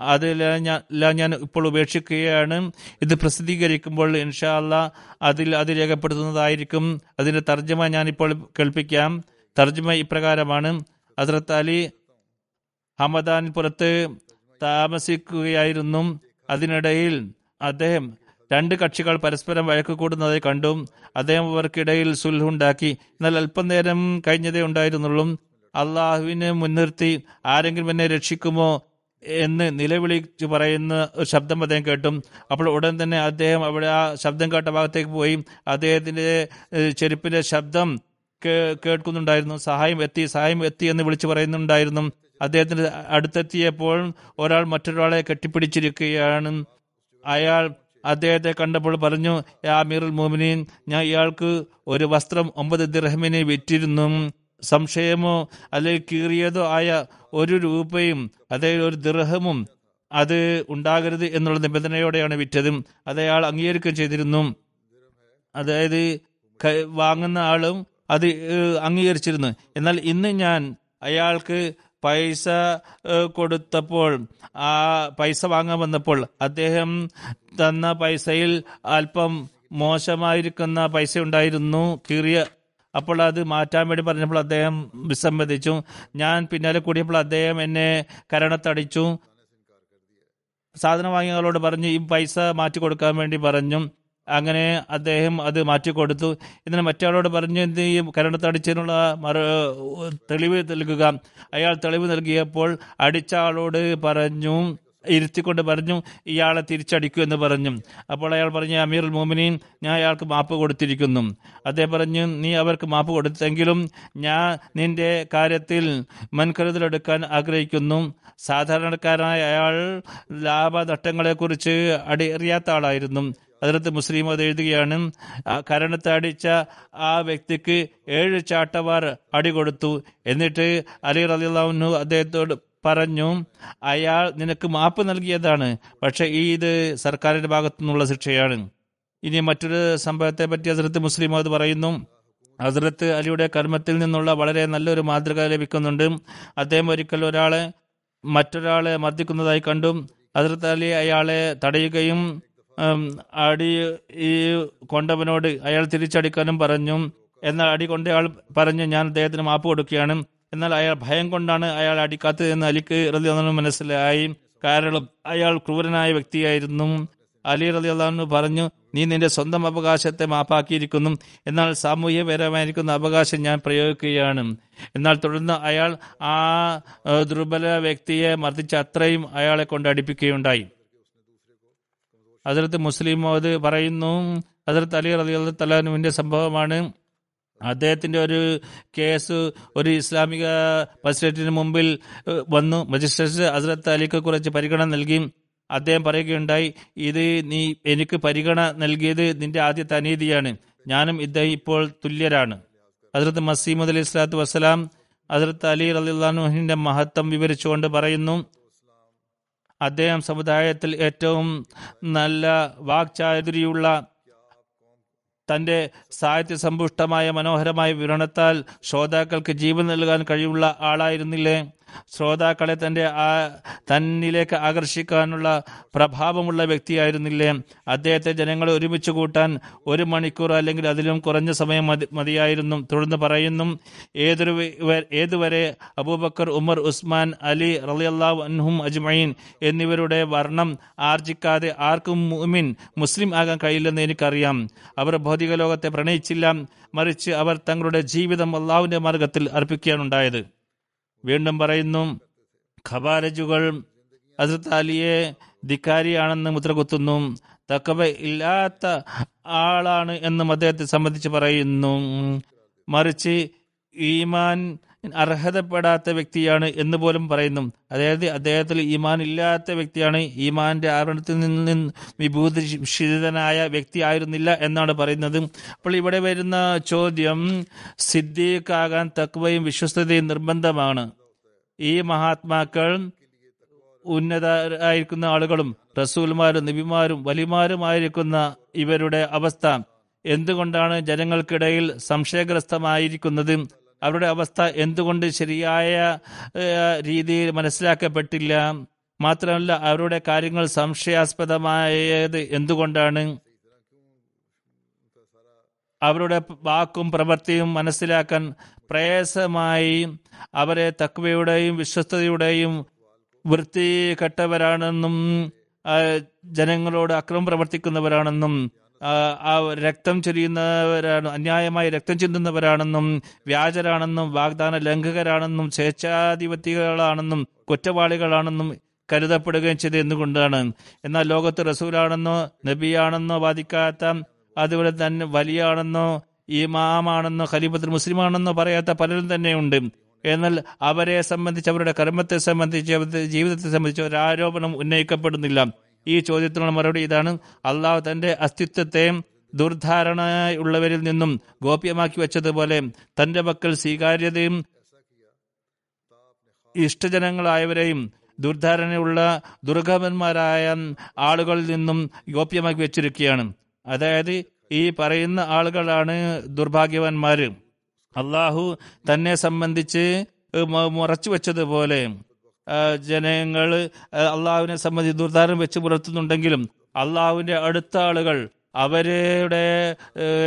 അതെല്ലാം ഞാൻ ഇപ്പോൾ ഉപേക്ഷിക്കുകയാണ്. ഇത് പ്രസിദ്ധീകരിക്കുമ്പോൾ ഇൻഷാ അല്ല അതിൽ അത് രേഖപ്പെടുത്തുന്നതായിരിക്കും. അതിന്റെ തർജമ ഞാൻ ഇപ്പോൾ കേൾപ്പിക്കാം. തർജമ ഇപ്രകാരമാണ്. ഹസരത്ത് അലി ഹമദാൻ പുറത്ത് താമസിക്കുകയായിരുന്നു. അതിനിടയിൽ അദ്ദേഹം രണ്ട് കക്ഷികൾ പരസ്പരം വഴക്ക് കൂടുന്നതായി കണ്ടു അദ്ദേഹം അവർക്കിടയിൽ സുൽഹുണ്ടാക്കി എന്നാൽ അല്പം നേരം കഴിഞ്ഞതേ ഉണ്ടായിരുന്നുള്ളൂ. അള്ളാഹുവിനെ മുൻനിർത്തി ആരെങ്കിലും എന്നെ രക്ഷിക്കുമോ എന്ന് നിലവിളിച്ചു പറയുന്ന ഒരു ശബ്ദം അദ്ദേഹം കേട്ടു. അപ്പോൾ ഉടൻ തന്നെ അദ്ദേഹം അവിടെ ആ ശബ്ദം കേട്ട ഭാഗത്തേക്ക് പോയി. അദ്ദേഹത്തിന്റെ ചെരുപ്പിന്റെ ശബ്ദം കേൾക്കുന്നുണ്ടായിരുന്നു. സഹായം എത്തി സഹായം എത്തി എന്ന് വിളിച്ചു പറയുന്നുണ്ടായിരുന്നു. അദ്ദേഹത്തിന്റെ അടുത്തെത്തിയപ്പോൾ ഒരാൾ മറ്റൊരാളെ കെട്ടിപ്പിടിച്ചിരിക്കുകയാണ്. അയാൾ അദ്ദേഹത്തെ കണ്ടപ്പോൾ പറഞ്ഞു "യാ അമീറുൽ മോമിനീൻ ഞാൻ ഇയാൾക്ക് ഒരു വസ്ത്രം ഒമ്പത് ദിർഹമിനെ വിറ്റിരുന്നു. സംശയമോ അല്ലെങ്കിൽ കീറിയതോ ആയ ഒരു രൂപയും അതായത് ഒരു ദിർഹമും അത് ഉണ്ടാകരുത് എന്നുള്ള നിബന്ധനയോടെയാണ് വിറ്റതും. അത് അയാൾ അംഗീകരിക്കുകയും ചെയ്തിരുന്നു. അതായത് വാങ്ങുന്ന ആളും അത് അംഗീകരിച്ചിരുന്നു. എന്നാൽ ഇന്ന് ഞാൻ അയാൾക്ക് പൈസ കൊടുത്തപ്പോൾ ആ പൈസ വാങ്ങാൻ വന്നപ്പോൾ അദ്ദേഹം തന്ന പൈസയിൽ അല്പം മോശമായിരിക്കുന്ന പൈസ ഉണ്ടായിരുന്നു കീറിയ അപ്പോൾ അത് മാറ്റാൻ വേണ്ടി പറഞ്ഞപ്പോൾ അദ്ദേഹം വിസമ്മതിച്ചു. ഞാൻ പിന്നാലെ കൂടിയപ്പോൾ അദ്ദേഹം എന്നെ കരണത്തടിച്ചു. സാധനം വാങ്ങിയ ആളോട് പറഞ്ഞു ഈ പൈസ മാറ്റി കൊടുക്കാൻ വേണ്ടി പറഞ്ഞു. അങ്ങനെ അദ്ദേഹം അത് മാറ്റിക്കൊടുത്തു. ഇതിന് മറ്റയാളോട് പറഞ്ഞു എന്ത് ചെയ്യും? കരണത്തടിച്ചതിനുള്ള മറ തെളിവ് നൽകുക. അയാൾ തെളിവ് നൽകിയപ്പോൾ അടിച്ച ആളോട് പറഞ്ഞു ഇരുത്തിക്കൊണ്ട് പറഞ്ഞു ഇയാളെ തിരിച്ചടിക്കൂ എന്ന് പറഞ്ഞു. അപ്പോൾ അയാൾ പറഞ്ഞു അമീർ മോമിനീൻ ഞാൻ അയാൾക്ക് മാപ്പ് കൊടുത്തിരിക്കുന്നു. അദ്ദേഹം പറഞ്ഞു നീ അവർക്ക് മാപ്പ് കൊടുത്തെങ്കിലും ഞാൻ നിന്റെ കാര്യത്തിൽ മുൻകരുതലെടുക്കാൻ ആഗ്രഹിക്കുന്നു. സാധാരണക്കാരനായ അയാൾ ലാഭനഷ്ടങ്ങളെക്കുറിച്ച് അടി അറിയാത്ത ആളായിരുന്നു. അതിനകത്ത് മുസ്ലിം അത് എഴുതുകയാണ് ആ കരണത്തെ അടിച്ച ആ വ്യക്തിക്ക് ഏഴ് ചാട്ടവാർ അടി കൊടുത്തു. എന്നിട്ട് അലി റലിള്ളു അദ്ദേഹത്തോട് പറഞ്ഞു അയാൾ നിനക്ക് മാപ്പ് നൽകിയതാണ് പക്ഷെ ഈ ഇത് സർക്കാരിന്റെ ഭാഗത്തു നിന്നുള്ള ശിക്ഷയാണ്. ഇനി മറ്റൊരു സംഭവത്തെ പറ്റി ഹസരത്ത് മുസ്ലിം അത് പറയുന്നു ഹസരത്ത് അലിയുടെ കർമ്മത്തിൽ നിന്നുള്ള വളരെ നല്ലൊരു മാതൃക ലഭിക്കുന്നുണ്ട്. അദ്ദേഹം ഒരിക്കൽ ഒരാളെ മറ്റൊരാളെ മർദ്ദിക്കുന്നതായി കണ്ടു. ഹസരത്ത് അലി അയാളെ തടയുകയും അടി ഈ കൊണ്ടവനോട് അയാൾ തിരിച്ചടിക്കാനും പറഞ്ഞു. എന്നാൽ അടി കൊണ്ടയാൾ പറഞ്ഞു ഞാൻ അദ്ദേഹത്തിന് മാപ്പ് കൊടുക്കുകയാണ്. എന്നാൽ അയാൾ ഭയം കൊണ്ടാണ് അയാൾ അടിക്കാത്തത് എന്ന് അലിക്ക് റതി അള്ളാഹു മനസ്സിലായി. കാരണം അയാൾ ക്രൂരനായ വ്യക്തിയായിരുന്നു. അലി റതി അള്ളാഹു പറഞ്ഞു നീ നിന്റെ സ്വന്തം അവകാശത്തെ മാപ്പാക്കിയിരിക്കുന്നു. എന്നാൽ സാമൂഹ്യപരമായിരിക്കുന്ന അവകാശം ഞാൻ പ്രയോഗിക്കുകയാണ്. എന്നാൽ തുടർന്ന് അയാൾ ആ ദുർബല വ്യക്തിയെ മർദ്ദിച്ച അത്രയും അയാളെ കൊണ്ട് അടിപ്പിക്കുകയുണ്ടായി. അതിർത്ത് മുസ്ലിം അത് പറയുന്നു. അതിർത്ത് അലി റലി അള്ളാഹു തലാനുവിന്റെ സംഭവമാണ്. അദ്ദേഹത്തിന്റെ ഒരു കേസ് ഒരു ഇസ്ലാമിക മജിസ്ട്രേറ്റിന് മുമ്പിൽ വന്നു. മജിസ്ട്രേറ്റ് അസരത്ത് അലിക്ക് കുറച്ച് പരിഗണന നൽകി. അദ്ദേഹം പറയുകയുണ്ടായി ഇത് നീ എനിക്ക് പരിഗണന നൽകിയത് നിന്റെ ആദ്യത്തെ അനീതിയാണ്. ഞാനും ഇദ്ദേഹം ഇപ്പോൾ തുല്യരാണ്. അതിർത്ത് മസീമദ് അലി ഇസ്ലാത്തു വസ്സലാം ഹസ്രത്ത് അലി റലിള്ളാഹുഹിന്റെ മഹത്വം വിവരിച്ചുകൊണ്ട് പറയുന്നു. അദ്ദേഹം സമുദായത്തിൽ ഏറ്റവും നല്ല വാക്ചാതുരിയുള്ള തന്റെ സാഹിത്യ സമ്പുഷ്ടമായ മനോഹരമായ വിവരണത്താൽ ശ്രോതാക്കൾക്ക് ജീവൻ നൽകാൻ കഴിവുള്ള ആളായിരുന്നില്ലേ? ശ്രോതാക്കളെ തന്റെ ആ തന്നിലേക്ക് ആകർഷിക്കാനുള്ള പ്രഭാവമുള്ള വ്യക്തിയായിരുന്നില്ലേ? അദ്ദേഹത്തെ ജനങ്ങളെ ഒരുമിച്ച് കൂട്ടാൻ ഒരു മണിക്കൂർ അല്ലെങ്കിൽ അതിലും കുറഞ്ഞ സമയം മതി മതിയായിരുന്നു. തുടർന്ന് പറയുന്നു ഏതൊരു ഏതുവരെ അബൂബക്കർ ഉമർ ഉസ്മാൻ അലി റളിയല്ലാഹു അൻഹും അജ്മഈൻ എന്നിവരുടെ വർണം ആർജിക്കാതെ ആർക്കും മുഅ്മിൻ മുസ്ലിം ആകാൻ കഴിയില്ലെന്ന് എനിക്കറിയാം. അവർ ഭൗതിക ലോകത്തെ പ്രണയിച്ചില്ല. മറിച്ച് അവർ തങ്ങളുടെ ജീവിതം അള്ളാഹുവിന്റെ മാർഗത്തിൽ അർപ്പിക്കുകയാണുണ്ടായത് വീണ്ടും പറയുന്നു ഖബാരജുകൾ ഹസ്രത്ത് അലിയെ ധിക്കാരിയാണെന്ന് മുദ്രകുത്തുന്നു. തക്കവ ഇല്ലാത്ത ആളാണ് എന്നും അദ്ദേഹത്തെ സംബന്ധിച്ച് പറയുന്നു. മറിച്ച് ഈമാൻ അർഹതപ്പെടാത്ത വ്യക്തിയാണ് എന്ന് പോലും പറയുന്നു. അതായത് അദ്ദേഹത്തിൽ ഈമാൻ ഇല്ലാത്ത വ്യക്തിയാണ്. ഈമാന്റെ ആവരണത്തിൽ നിന്ന് വിഭൂതിഷിതനായ വ്യക്തി ആയിരുന്നില്ല എന്നാണ് പറയുന്നത്. അപ്പോൾ ഇവിടെ വരുന്ന ചോദ്യം സിദ്ദീഖാകാൻ തക്വയും വിശ്വസ്തതയും നിർബന്ധമാണ്. ഈ മഹാത്മാക്കൾ ഉന്നതരായിരിക്കുന്ന ആളുകളും റസൂൽമാരും നബിമാരും വലിമാരുമായിരിക്കുന്ന ഇവരുടെ അവസ്ഥ. എന്തുകൊണ്ടാണ് ജനങ്ങൾക്കിടയിൽ സംശയഗ്രസ്തമായിരിക്കുന്നത്? അവരുടെ അവസ്ഥ എന്തുകൊണ്ട് ശരിയായ രീതിയിൽ മനസ്സിലാക്കപ്പെട്ടില്ല? മാത്രമല്ല അവരുടെ കാര്യങ്ങൾ സംശയാസ്പദമായത് എന്തുകൊണ്ടാണ്? അവരുടെ വാക്കും പ്രവൃത്തിയും മനസ്സിലാക്കാൻ പ്രയാസമായി. അവരെ തക്വയുടെയും വിശ്വസ്തയുടെയും വൃത്തി കെട്ടവരാണെന്നും ജനങ്ങളോട് അക്രമം പ്രവർത്തിക്കുന്നവരാണെന്നും ആ, രക്തം ചൊരിയുന്നവരാണ് അന്യായമായി രക്തം ചിന്തുന്നവരാണെന്നും വ്യാജരാണെന്നും വാഗ്ദാന ലംഘകരാണെന്നും സ്വേച്ഛാധിപത്യകളാണെന്നും കുറ്റവാളികളാണെന്നും കരുതപ്പെടുകയും ചെയ്ത് എന്തുകൊണ്ടാണ്? എന്നാൽ ലോകത്ത് റസൂലാണെന്നോ നബിയാണെന്നോ വാദിക്കാത്ത അതുപോലെ തന്നെ വലിയാണെന്നോ ഇമാമാണെന്നോ ഖലീഫത്തുൽ മുസ്ലിമാണെന്നോ പറയാത്ത പലരും തന്നെയുണ്ട്. എന്നാൽ അവരെ സംബന്ധിച്ച് അവരുടെ കർമ്മത്തെ സംബന്ധിച്ച് ജീവിതത്തെ സംബന്ധിച്ച് ഒരു ആരോപണം ഉന്നയിക്കപ്പെടുന്നില്ല. ഈ ചോദ്യത്തിനുള്ള മറുപടി ഇതാണ്. അള്ളാഹു തന്റെ അസ്തിത്വത്തെ ദുർധാരണയുള്ളവരിൽ നിന്നും ഗോപ്യമാക്കി വെച്ചതുപോലെ തന്റെ പക്കൽ സ്വീകാര്യതയും ഇഷ്ടജനങ്ങളായവരെയും ദുർധാരണയുള്ള ദുർഗമന്മാരായ ആളുകളിൽ നിന്നും ഗോപ്യമാക്കി വെച്ചിരിക്കുകയാണ്. അതായത് ഈ പറയുന്ന ആളുകളാണ് ദുർഭാഗ്യവാന്മാര്. അള്ളാഹു തന്നെ സംബന്ധിച്ച് മുറച്ചു വെച്ചതുപോലെ ജനങ്ങൾ അള്ളാഹുവിനെ സംബന്ധിച്ച് ദുർധാരം വെച്ച് പുലർത്തുന്നുണ്ടെങ്കിലും അള്ളാഹുവിന്റെ അടുത്ത ആളുകൾ അവരുടെ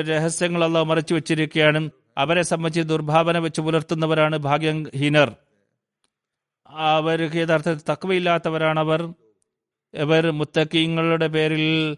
രഹസ്യങ്ങൾ അള്ളാഹു മറച്ചു വെച്ചിരിക്കുകയാണ്. അവരെ സംബന്ധിച്ച് ദുർഭാവന വെച്ച് പുലർത്തുന്നവരാണ് ഭാഗ്യഹീനർ. അവർക്ക് യഥാർത്ഥത്തിൽ തക്കവയില്ലാത്തവരാണ് അവർ ഇവർ മുത്തക്കീങ്ങളുടെ പേരിൽ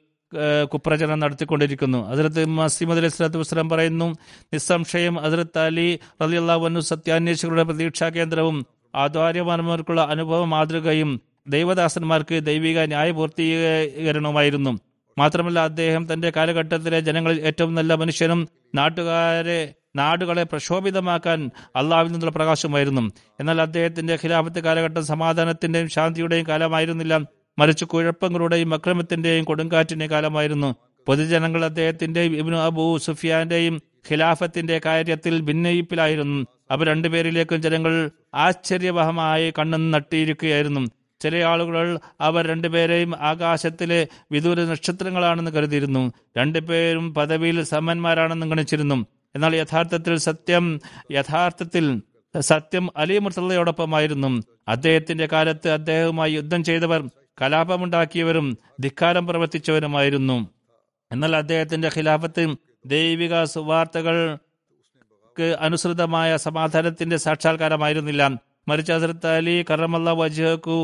കുപ്രചരണം നടത്തിക്കൊണ്ടിരിക്കുന്നു. അതിർത്ത് മസീമദ് അലൈഹി സ്വലാത്തു വസ്ലാം പറയുന്നു നിസ്സംശയം അതിർത്ത് അലി റലി അള്ളാഹു സത്യാന്വേഷികളുടെ പ്രതീക്ഷാ കേന്ദ്രവും ആദ്വാര്യമാന്മാർക്കുള്ള അനുഭവ മാതൃകയും ദൈവദാസന്മാർക്ക് ദൈവിക ന്യായപൂർത്തീകരണവുമായിരുന്നു. മാത്രമല്ല അദ്ദേഹം തന്റെ കാലഘട്ടത്തിലെ ജനങ്ങളിൽ ഏറ്റവും നല്ല മനുഷ്യനും നാട്ടുകാരെ നാടുകളെ പ്രക്ഷോഭിതമാക്കാൻ അള്ളാഹുവിൽ നിന്നുള്ള പ്രകാശമായിരുന്നു. എന്നാൽ അദ്ദേഹത്തിന്റെ ഖിലാഫത്ത് കാലഘട്ടം സമാധാനത്തിന്റെയും ശാന്തിയുടെയും കാലമായിരുന്നില്ല. മറിച്ച് കുഴപ്പങ്ങളുടെയും അക്രമത്തിന്റെയും കൊടുങ്കാറ്റിന്റെയും കാലമായിരുന്നു. പൊതുജനങ്ങൾ അദ്ദേഹത്തിന്റെയും ഇബ്നു അബു സുഫിയാന്റെയും ഖിലാഫത്തിന്റെ കാര്യത്തിൽ ഭിന്നയിപ്പിലായിരുന്നു. അവർ രണ്ടുപേരിലേക്കും ജനങ്ങൾ ആശ്ചര്യവഹമായി കണ്ണു നട്ടിയിരിക്കുകയായിരുന്നു. ചില ആളുകൾ അവർ രണ്ടുപേരെയും ആകാശത്തിലെ വിദൂര നക്ഷത്രങ്ങളാണെന്ന് കരുതിയിരുന്നു. രണ്ടുപേരും പദവിയിൽ സമന്മാരാണെന്ന് ഗണിച്ചിരുന്നു. എന്നാൽ യഥാർത്ഥത്തിൽ സത്യം യഥാർത്ഥത്തിൽ സത്യം അലി മുർത്തലയോടൊപ്പമായിരുന്നു അദ്ദേഹത്തിന്റെ കാലത്ത് അദ്ദേഹവുമായി യുദ്ധം ചെയ്തവർ കലാപമുണ്ടാക്കിയവരും ധിക്കാരം പ്രവർത്തിച്ചവരുമായിരുന്നു. എന്നാൽ അദ്ദേഹത്തിന്റെ ഖിലാഫത്ത് ദൈവിക സുവാർത്തകൾക്ക് അനുസൃതമായ സമാധാനത്തിന്റെ സാക്ഷാത്കാരമായിരുന്നില്ല. മറിച്ച് ഹസരത്ത് അലി കറമല്ല വജഹക്കു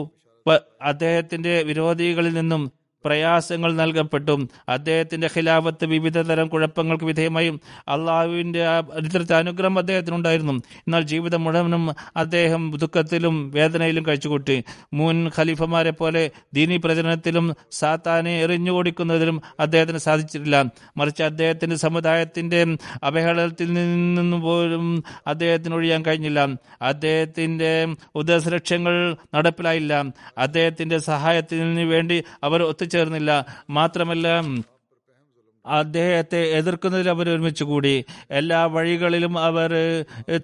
അദ്ദേഹത്തിന്റെ വിരോധികളിൽ നിന്നും പ്രയാസങ്ങൾ നൽകപ്പെട്ടു. അദ്ദേഹത്തിന്റെ ഖിലാഫത്ത് വിവിധ തരം കുഴപ്പങ്ങൾക്ക് വിധേയമായും അള്ളാഹുവിന്റെ ചരിത്രത്തെ അനുഗ്രഹം അദ്ദേഹത്തിനുണ്ടായിരുന്നു. എന്നാൽ ജീവിതം മുഴുവനും അദ്ദേഹം ദുഃഖത്തിലും വേദനയിലും കഴിച്ചുകൂട്ടി. മുൻ ഖലീഫമാരെ പോലെ ദീനി പ്രചരണത്തിലും സാത്താനെ എറിഞ്ഞുകൊടിക്കുന്നതിലും അദ്ദേഹത്തിന് സാധിച്ചിട്ടില്ല. മറിച്ച് അദ്ദേഹത്തിന്റെ സമുദായത്തിന്റെ അവഹേളനത്തിൽ നിന്നും പോലും അദ്ദേഹത്തിന് ഒഴിയാൻ കഴിഞ്ഞില്ല. അദ്ദേഹത്തിന്റെ ഉദ്ദേശലക്ഷ്യങ്ങൾ നടപ്പിലായില്ല. അദ്ദേഹത്തിന്റെ സഹായത്തിന് വേണ്ടി അവർ ഒത്തുചേർന്നില്ല മാത്രമല്ല അദ്ദേഹത്തെ എതിർക്കുന്നതിൽ അവർ ഒരുമിച്ച് കൂടി. എല്ലാ വഴികളിലും അവർ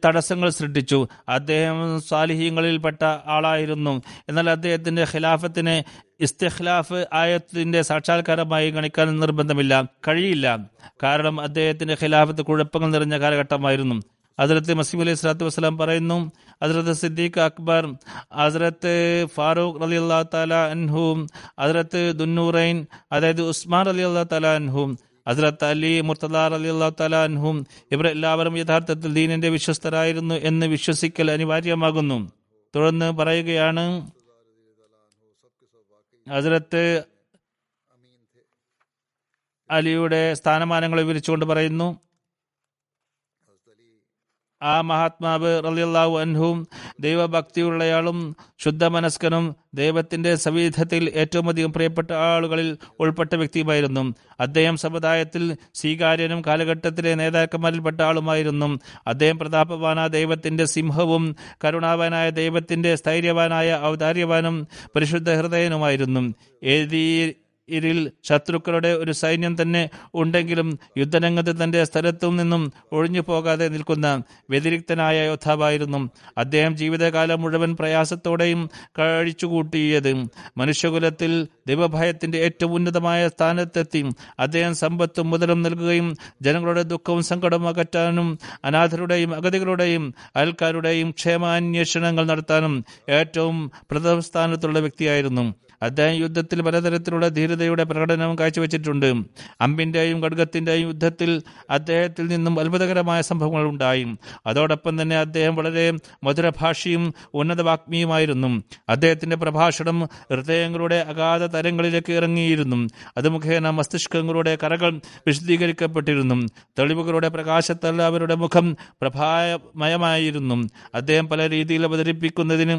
തടസ്സങ്ങൾ സൃഷ്ടിച്ചു. അദ്ദേഹം സാലിഹ്യങ്ങളിൽപ്പെട്ട ആളായിരുന്നു. എന്നാൽ അദ്ദേഹത്തിന്റെ ഖിലാഫത്തിനെ ഇസ്തിഖ്ലാഫ് ആയത്തിന്റെ സാക്ഷാത്കാരമായി ഗണിക്കാൻ നിർബന്ധമില്ല കഴിയില്ല. കാരണം അദ്ദേഹത്തിന്റെ ഖിലാഫത്ത് കുഴപ്പങ്ങൾ നിറഞ്ഞ കാലഘട്ടമായിരുന്നു. ഹസരത്ത് മസീം അലൈഹി സ്വലാത്തു വസ്സലാം പറയുന്നു ഹസരത്ത് സിദ്ദീഖ് അക്ബർ ഹസരത്ത് ഫാറൂഖ് അലി അള്ളാഹു താല അൻഹും ഹസരത്ത് ദുന്നൂറൈൻ അതായത് ഉസ്മാൻ അലി അള്ളാഹു താല അൻഹും ഹസരത്ത് അലി മുർത്തദാർ അലി അള്ളാഹു താല അൻഹും ഇവർ എല്ലാവരും യഥാർത്ഥത്തിൽ ദീനിന്റെ വിശ്വസ്തരായിരുന്നു എന്ന് വിശ്വസിക്കൽ അനിവാര്യമാകുന്നു. തുടർന്ന് പറയുകയാണ് ഹസരത്ത് അലിയുടെ സ്ഥാനമാനങ്ങൾ വിവരിച്ചുകൊണ്ട് പറയുന്നു ആ മഹാത്മാവ് റലിയല്ലാഹു അൻഹും ദൈവഭക്തിയുള്ളയാളും ശുദ്ധമനസ്കനും ദൈവത്തിന്റെ സവിധത്തിൽ ഏറ്റവും അധികം പ്രിയപ്പെട്ട ആളുകളിൽ ഉൾപ്പെട്ട വ്യക്തിയുമായിരുന്നു. അദ്ദേഹം സമുദായത്തിൽ സ്വീകാര്യനും കാലഘട്ടത്തിലെ നേതാക്കന്മാരിൽപ്പെട്ട ആളുമായിരുന്നു. അദ്ദേഹം പ്രതാപവാനായ ദൈവത്തിന്റെ സിംഹവും കരുണാവാനായ ദൈവത്തിന്റെ സ്ഥൈര്യവാനായ ഔദാര്യവാനും പരിശുദ്ധ ഹൃദയനുമായിരുന്നു. ഏതീ ഇതിൽ ശത്രുക്കളുടെ ഒരു സൈന്യം തന്നെ ഉണ്ടെങ്കിലും യുദ്ധരംഗത്ത് തന്റെ സ്ഥലത്തു നിന്നും ഒഴിഞ്ഞു പോകാതെ നിൽക്കുന്ന വ്യതിരിക്തനായ യോദ്ധാവായിരുന്നു. അദ്ദേഹം ജീവിതകാലം മുഴുവൻ പ്രയാസത്തോടെയും കഴിച്ചുകൂട്ടിയത്. മനുഷ്യകുലത്തിൽ ദൈവഭയത്തിന്റെ ഏറ്റവും ഉന്നതമായ സ്ഥാനത്തെത്തി. അദ്ദേഹം സമ്പത്തും മുതലും നൽകുകയും ജനങ്ങളുടെ ദുഃഖവും സങ്കടവും അകറ്റാനും അനാഥരുടെയും അഗതികളുടെയും അയൽക്കാരുടെയും ക്ഷേമാന്വേഷണങ്ങൾ നടത്താനും ഏറ്റവും പ്രഥമ സ്ഥാനത്തുള്ള വ്യക്തിയായിരുന്നു. അദ്ദേഹം യുദ്ധത്തിൽ പലതരത്തിലുള്ള ധീരതയുടെ പ്രകടനവും കാഴ്ചവെച്ചിട്ടുണ്ട്. അമ്പിന്റെയും ഖഡ്ഗത്തിന്റെയും യുദ്ധത്തിൽ അദ്ദേഹത്തിൽ നിന്നും അത്ഭുതകരമായ സംഭവങ്ങൾ ഉണ്ടായി. അതോടൊപ്പം തന്നെ അദ്ദേഹം വളരെ മധുരഭാഷിയും ഉന്നത വാഗ്മിയുമായിരുന്നു. അദ്ദേഹത്തിന്റെ പ്രഭാഷണം ഹൃദയങ്ങളുടെ അഗാധ തരങ്ങളിലേക്ക് ഇറങ്ങിയിരുന്നു. അത് മുഖേന മസ്തിഷ്കങ്ങളുടെ കറകൾ വിശദീകരിക്കപ്പെട്ടിരുന്നു. തെളിവുകളുടെ പ്രകാശത്താൽ അവരുടെ മുഖം പ്രഭാമയമായിരുന്നു അദ്ദേഹം പല രീതിയിൽ അവതരിപ്പിക്കുന്നതിന്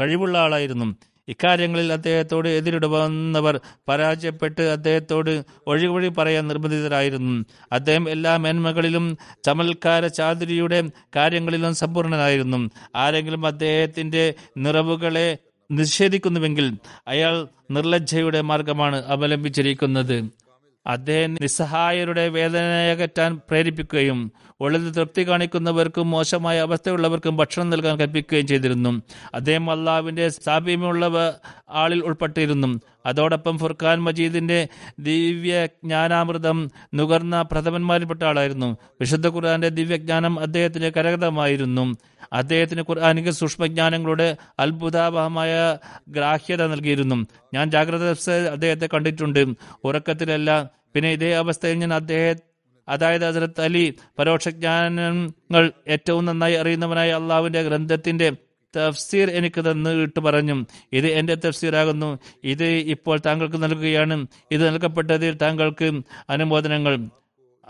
കഴിവുള്ള ആളായിരുന്നു. ഇക്കാര്യങ്ങളിൽ അദ്ദേഹത്തോട് എതിരിടുവന്നവർ പരാജയപ്പെട്ട് അദ്ദേഹത്തോട് ഒഴിവഴി പറയാൻ നിർബന്ധിതരായിരുന്നു. അദ്ദേഹം എല്ലാ മേന്മകളിലും ചമൽക്കാര ചാതുരിയുടെ കാര്യങ്ങളിലും സമ്പൂർണനായിരുന്നു. ആരെങ്കിലും അദ്ദേഹത്തിന്റെ നിറവുകളെ നിഷേധിക്കുന്നുവെങ്കിൽ അയാൾ നിർലജ്ജയുടെ മാർഗമാണ് അവലംബിച്ചിരിക്കുന്നത്. അദ്ദേഹം നിസ്സഹായരുടെ വേദനയകറ്റാൻ പ്രേരിപ്പിക്കുകയും ഉള്ളിൽ തൃപ്തി കാണിക്കുന്നവർക്കും മോശമായ അവസ്ഥയുള്ളവർക്കും ഭക്ഷണം നൽകാൻ കൽപ്പിക്കുകയും ചെയ്തിരുന്നു. അദ്ദേഹം അള്ളാവിന്റെ സാമീപ്യമുള്ള ആളിൽ ഉൾപ്പെട്ടിരുന്നു. അതോടൊപ്പം ഫുർഖാൻ മജീദിന്റെ ദിവ്യ ജ്ഞാനാമൃതം നുകർന്ന പ്രഥമന്മാരിൽപ്പെട്ട ആളായിരുന്നു. വിശുദ്ധ ഖുർആാന്റെ ദിവ്യജ്ഞാനം അദ്ദേഹത്തിന് കരകതമായിരുന്നു അദ്ദേഹത്തിന് ഖുർആാനിക സൂക്ഷ്മജ്ഞാനങ്ങളുടെ അത്ഭുതാപഹമായ ഗ്രാഹ്യത നൽകിയിരുന്നു. ഞാൻ ജാഗ്രത അദ്ദേഹത്തെ കണ്ടിട്ടുണ്ട്. ഉറക്കത്തിലല്ല. പിന്നെ ഇതേ അവസ്ഥയിൽ ഞാൻ അദ്ദേഹം അതായത് ഹസരത്ത് അലി പരോക്ഷജ്ഞാനങ്ങൾ ഏറ്റവും നന്നായി അറിയുന്നവനായ അള്ളാഹുവിന്റെ ഗ്രന്ഥത്തിന്റെ തഫ്സീർ എനിക്ക് തന്നു ഇട്ട് പറഞ്ഞു. ഇത് എന്റെ തഫ്സീറാകുന്നു. ഇത് ഇപ്പോൾ താങ്കൾക്ക് നൽകുകയാണ്. ഇത് നൽകപ്പെട്ടതിൽ താങ്കൾക്ക് അനുമോദനങ്ങൾ.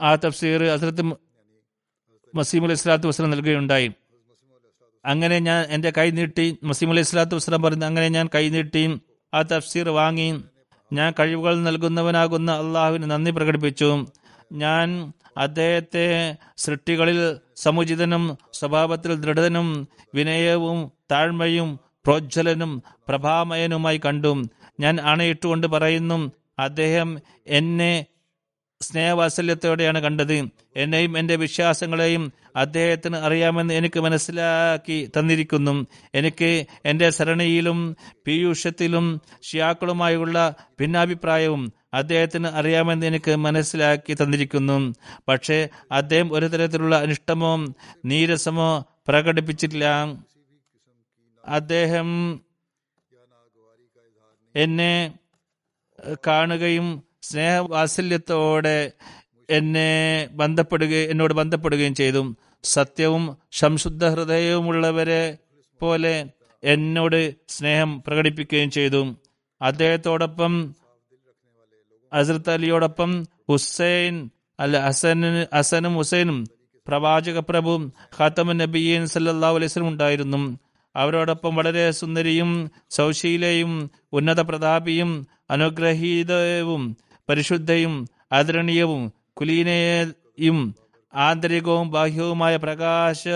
ആ തഫ്സീർ ഹസരത്ത് മസീം അലൈഹി സ്വലാത്തു വസ്ലം നൽകുകയുണ്ടായി. അങ്ങനെ ഞാൻ എന്റെ കൈ നീട്ടി മസീം അലൈഹി സ്വലാത്തു വസ്ലം പറഞ്ഞു അങ്ങനെ ഞാൻ കൈ നീട്ടി ആ തഫ്സീർ വാങ്ങി. ഞാൻ കഴിവുകൾ നൽകുന്നവനാകുന്ന അള്ളാഹുവിന് നന്ദി പ്രകടിപ്പിച്ചു. ഞാൻ അദ്ദേഹത്തെ സൃഷ്ടികളിൽ സമുചിതനും സ്വഭാവത്തിൽ ദൃഢനും വിനയവും താഴ്മയും പ്രോജ്വലനും പ്രഭാമയനുമായി കണ്ടു. ഞാൻ അണയിട്ടുകൊണ്ട് പറയുന്നു അദ്ദേഹം എന്നെ സ്നേഹവാത്സല്യത്തോടെയാണ് കണ്ടത്. എന്നെയും എന്റെ വിശ്വാസങ്ങളെയും അദ്ദേഹത്തിന് അറിയാമെന്ന് എനിക്ക് മനസ്സിലാക്കി തന്നിരിക്കുന്നു. എനിക്ക് എന്റെ സരണിയിലും പീയൂഷത്തിലും ഷിയാക്കളുമായുള്ള ഭിന്നാഭിപ്രായവും അദ്ദേഹത്തിന് അറിയാമെന്ന് എനിക്ക് മനസ്സിലാക്കി തന്നിരിക്കുന്നു. പക്ഷേ അദ്ദേഹം ഒരു തരത്തിലുള്ള അനിഷ്ടമോ നീരസമോ പ്രകടിപ്പിച്ചിട്ടില്ല. അദ്ദേഹം എന്നെ കാണുകയും സ്നേഹവാത്സല്യത്തോടെ എന്നെ ബന്ധപ്പെടുകയും എന്നോട് ബന്ധപ്പെടുകയും ചെയ്തു. സത്യവും സംശുദ്ധ ഹൃദയവുമുള്ളവരെ പോലെ എന്നോട് സ്നേഹം പ്രകടിപ്പിക്കുകയും ചെയ്തു. അദ്ദേഹത്തോടൊപ്പം ഹസരത്ത് അലിയോടൊപ്പം ഹുസൈൻ അല്ല ഹസന് ഹസനും ഹുസൈനും പ്രവാചക പ്രഭു ഖാത്തമു നബിയൻ സല്ലാ അലൈസ്ലും ഉണ്ടായിരുന്നു. അവരോടൊപ്പം വളരെ സുന്ദരിയും സൗശീലയും ഉന്നത പ്രതാപിയും അനുഗ്രഹീതവും പരിശുദ്ധയും ആദരണീയവും കുലീനയും ആന്തരികവും ബാഹ്യവുമായ പ്രകാശ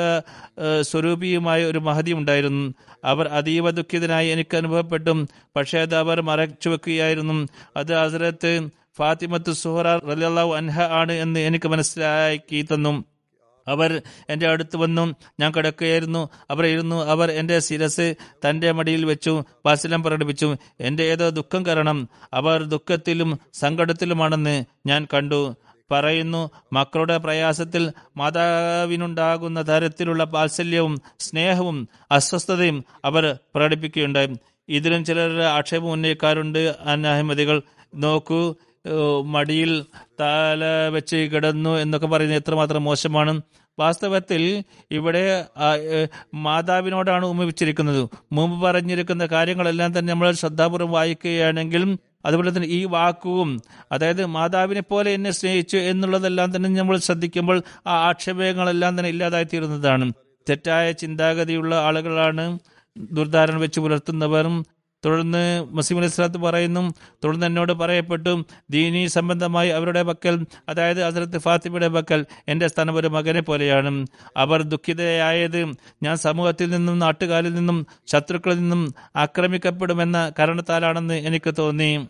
സ്വരൂപിയുമായ ഒരു മഹതി ഉണ്ടായിരുന്നു. അവർ അതീവ ദുഃഖിതനായി എനിക്ക് അനുഭവപ്പെട്ടു. പക്ഷേ അത് അവർ മറച്ചു വെക്കുകയായിരുന്നു. അത് ഹസരത്ത് ഫാത്തിമത്ത് സുഹറ റലിയാഹു അൻഹ ആണ് എന്ന് എനിക്ക് മനസ്സിലാക്കി തന്നു. അവർ എന്റെ അടുത്ത് വന്നു. ഞാൻ കിടക്കുകയായിരുന്നു. അവർ ഇരുന്നു. അവർ എന്റെ ശിരസ് തന്റെ മടിയിൽ വെച്ചു. വാസലം പ്രകടിപ്പിച്ചു. എന്റെ ഏതോ ദുഃഖം കാരണം അവർ ദുഃഖത്തിലും സങ്കടത്തിലുമാണെന്ന് ഞാൻ കണ്ടു. പറയുന്നു മക്കളുടെ പ്രയാസത്തിൽ മാതാവിനുണ്ടാകുന്ന തരത്തിലുള്ള വാത്സല്യവും സ്നേഹവും അസ്വസ്ഥതയും അവർ പ്രകടിപ്പിക്കുകയുണ്ടായി. ഇതിലും ചിലർ ആക്ഷേപം ഉന്നയിക്കാറുണ്ട്. അനാഹിമതികൾ നോക്കൂ മടിയിൽ തല വെച്ച് കിടന്നു എന്നൊക്കെ പറയുന്നത് എത്രമാത്രം മോശമാണ്. വാസ്തവത്തിൽ ഇവിടെ മാതാവിനോടാണ് ഉമ്മ വെച്ചിരിക്കുന്നത്. മുമ്പ് പറഞ്ഞിരിക്കുന്ന കാര്യങ്ങളെല്ലാം തന്നെ നമ്മൾ ശ്രദ്ധാപൂർവം വായിക്കുകയാണെങ്കിലും അതുപോലെ തന്നെ ഈ വാക്കുവും അതായത് മാതാവിനെ പോലെ എന്നെ സ്നേഹിച്ചു എന്നുള്ളതെല്ലാം തന്നെ നമ്മൾ ശ്രദ്ധിക്കുമ്പോൾ ആ ആക്ഷേപങ്ങളെല്ലാം തന്നെ ഇല്ലാതായിത്തീരുന്നതാണ്. തെറ്റായ ചിന്താഗതിയുള്ള ആളുകളാണ് ദുർധാരണ വെച്ച് പുലർത്തുന്നവരും തുടർന്ന് മസീം അലി സ്വലാത്ത് പറയുന്നു തുടർന്ന് എന്നോട് പറയപ്പെട്ടു ദീനീ സംബന്ധമായി അവരുടെ പക്കൽ അതായത് ഹസരത്ത് ഫാത്തിമയുടെ പക്കൽ എന്റെ സ്ഥാനം ഒരു മകനെ പോലെയാണ്. അവർ ദുഃഖിതയായത് ഞാൻ സമൂഹത്തിൽ നിന്നും നാട്ടുകാരിൽ നിന്നും ശത്രുക്കളിൽ നിന്നും ആക്രമിക്കപ്പെടുമെന്ന കാരണത്താലാണെന്ന് എനിക്ക് തോന്നി.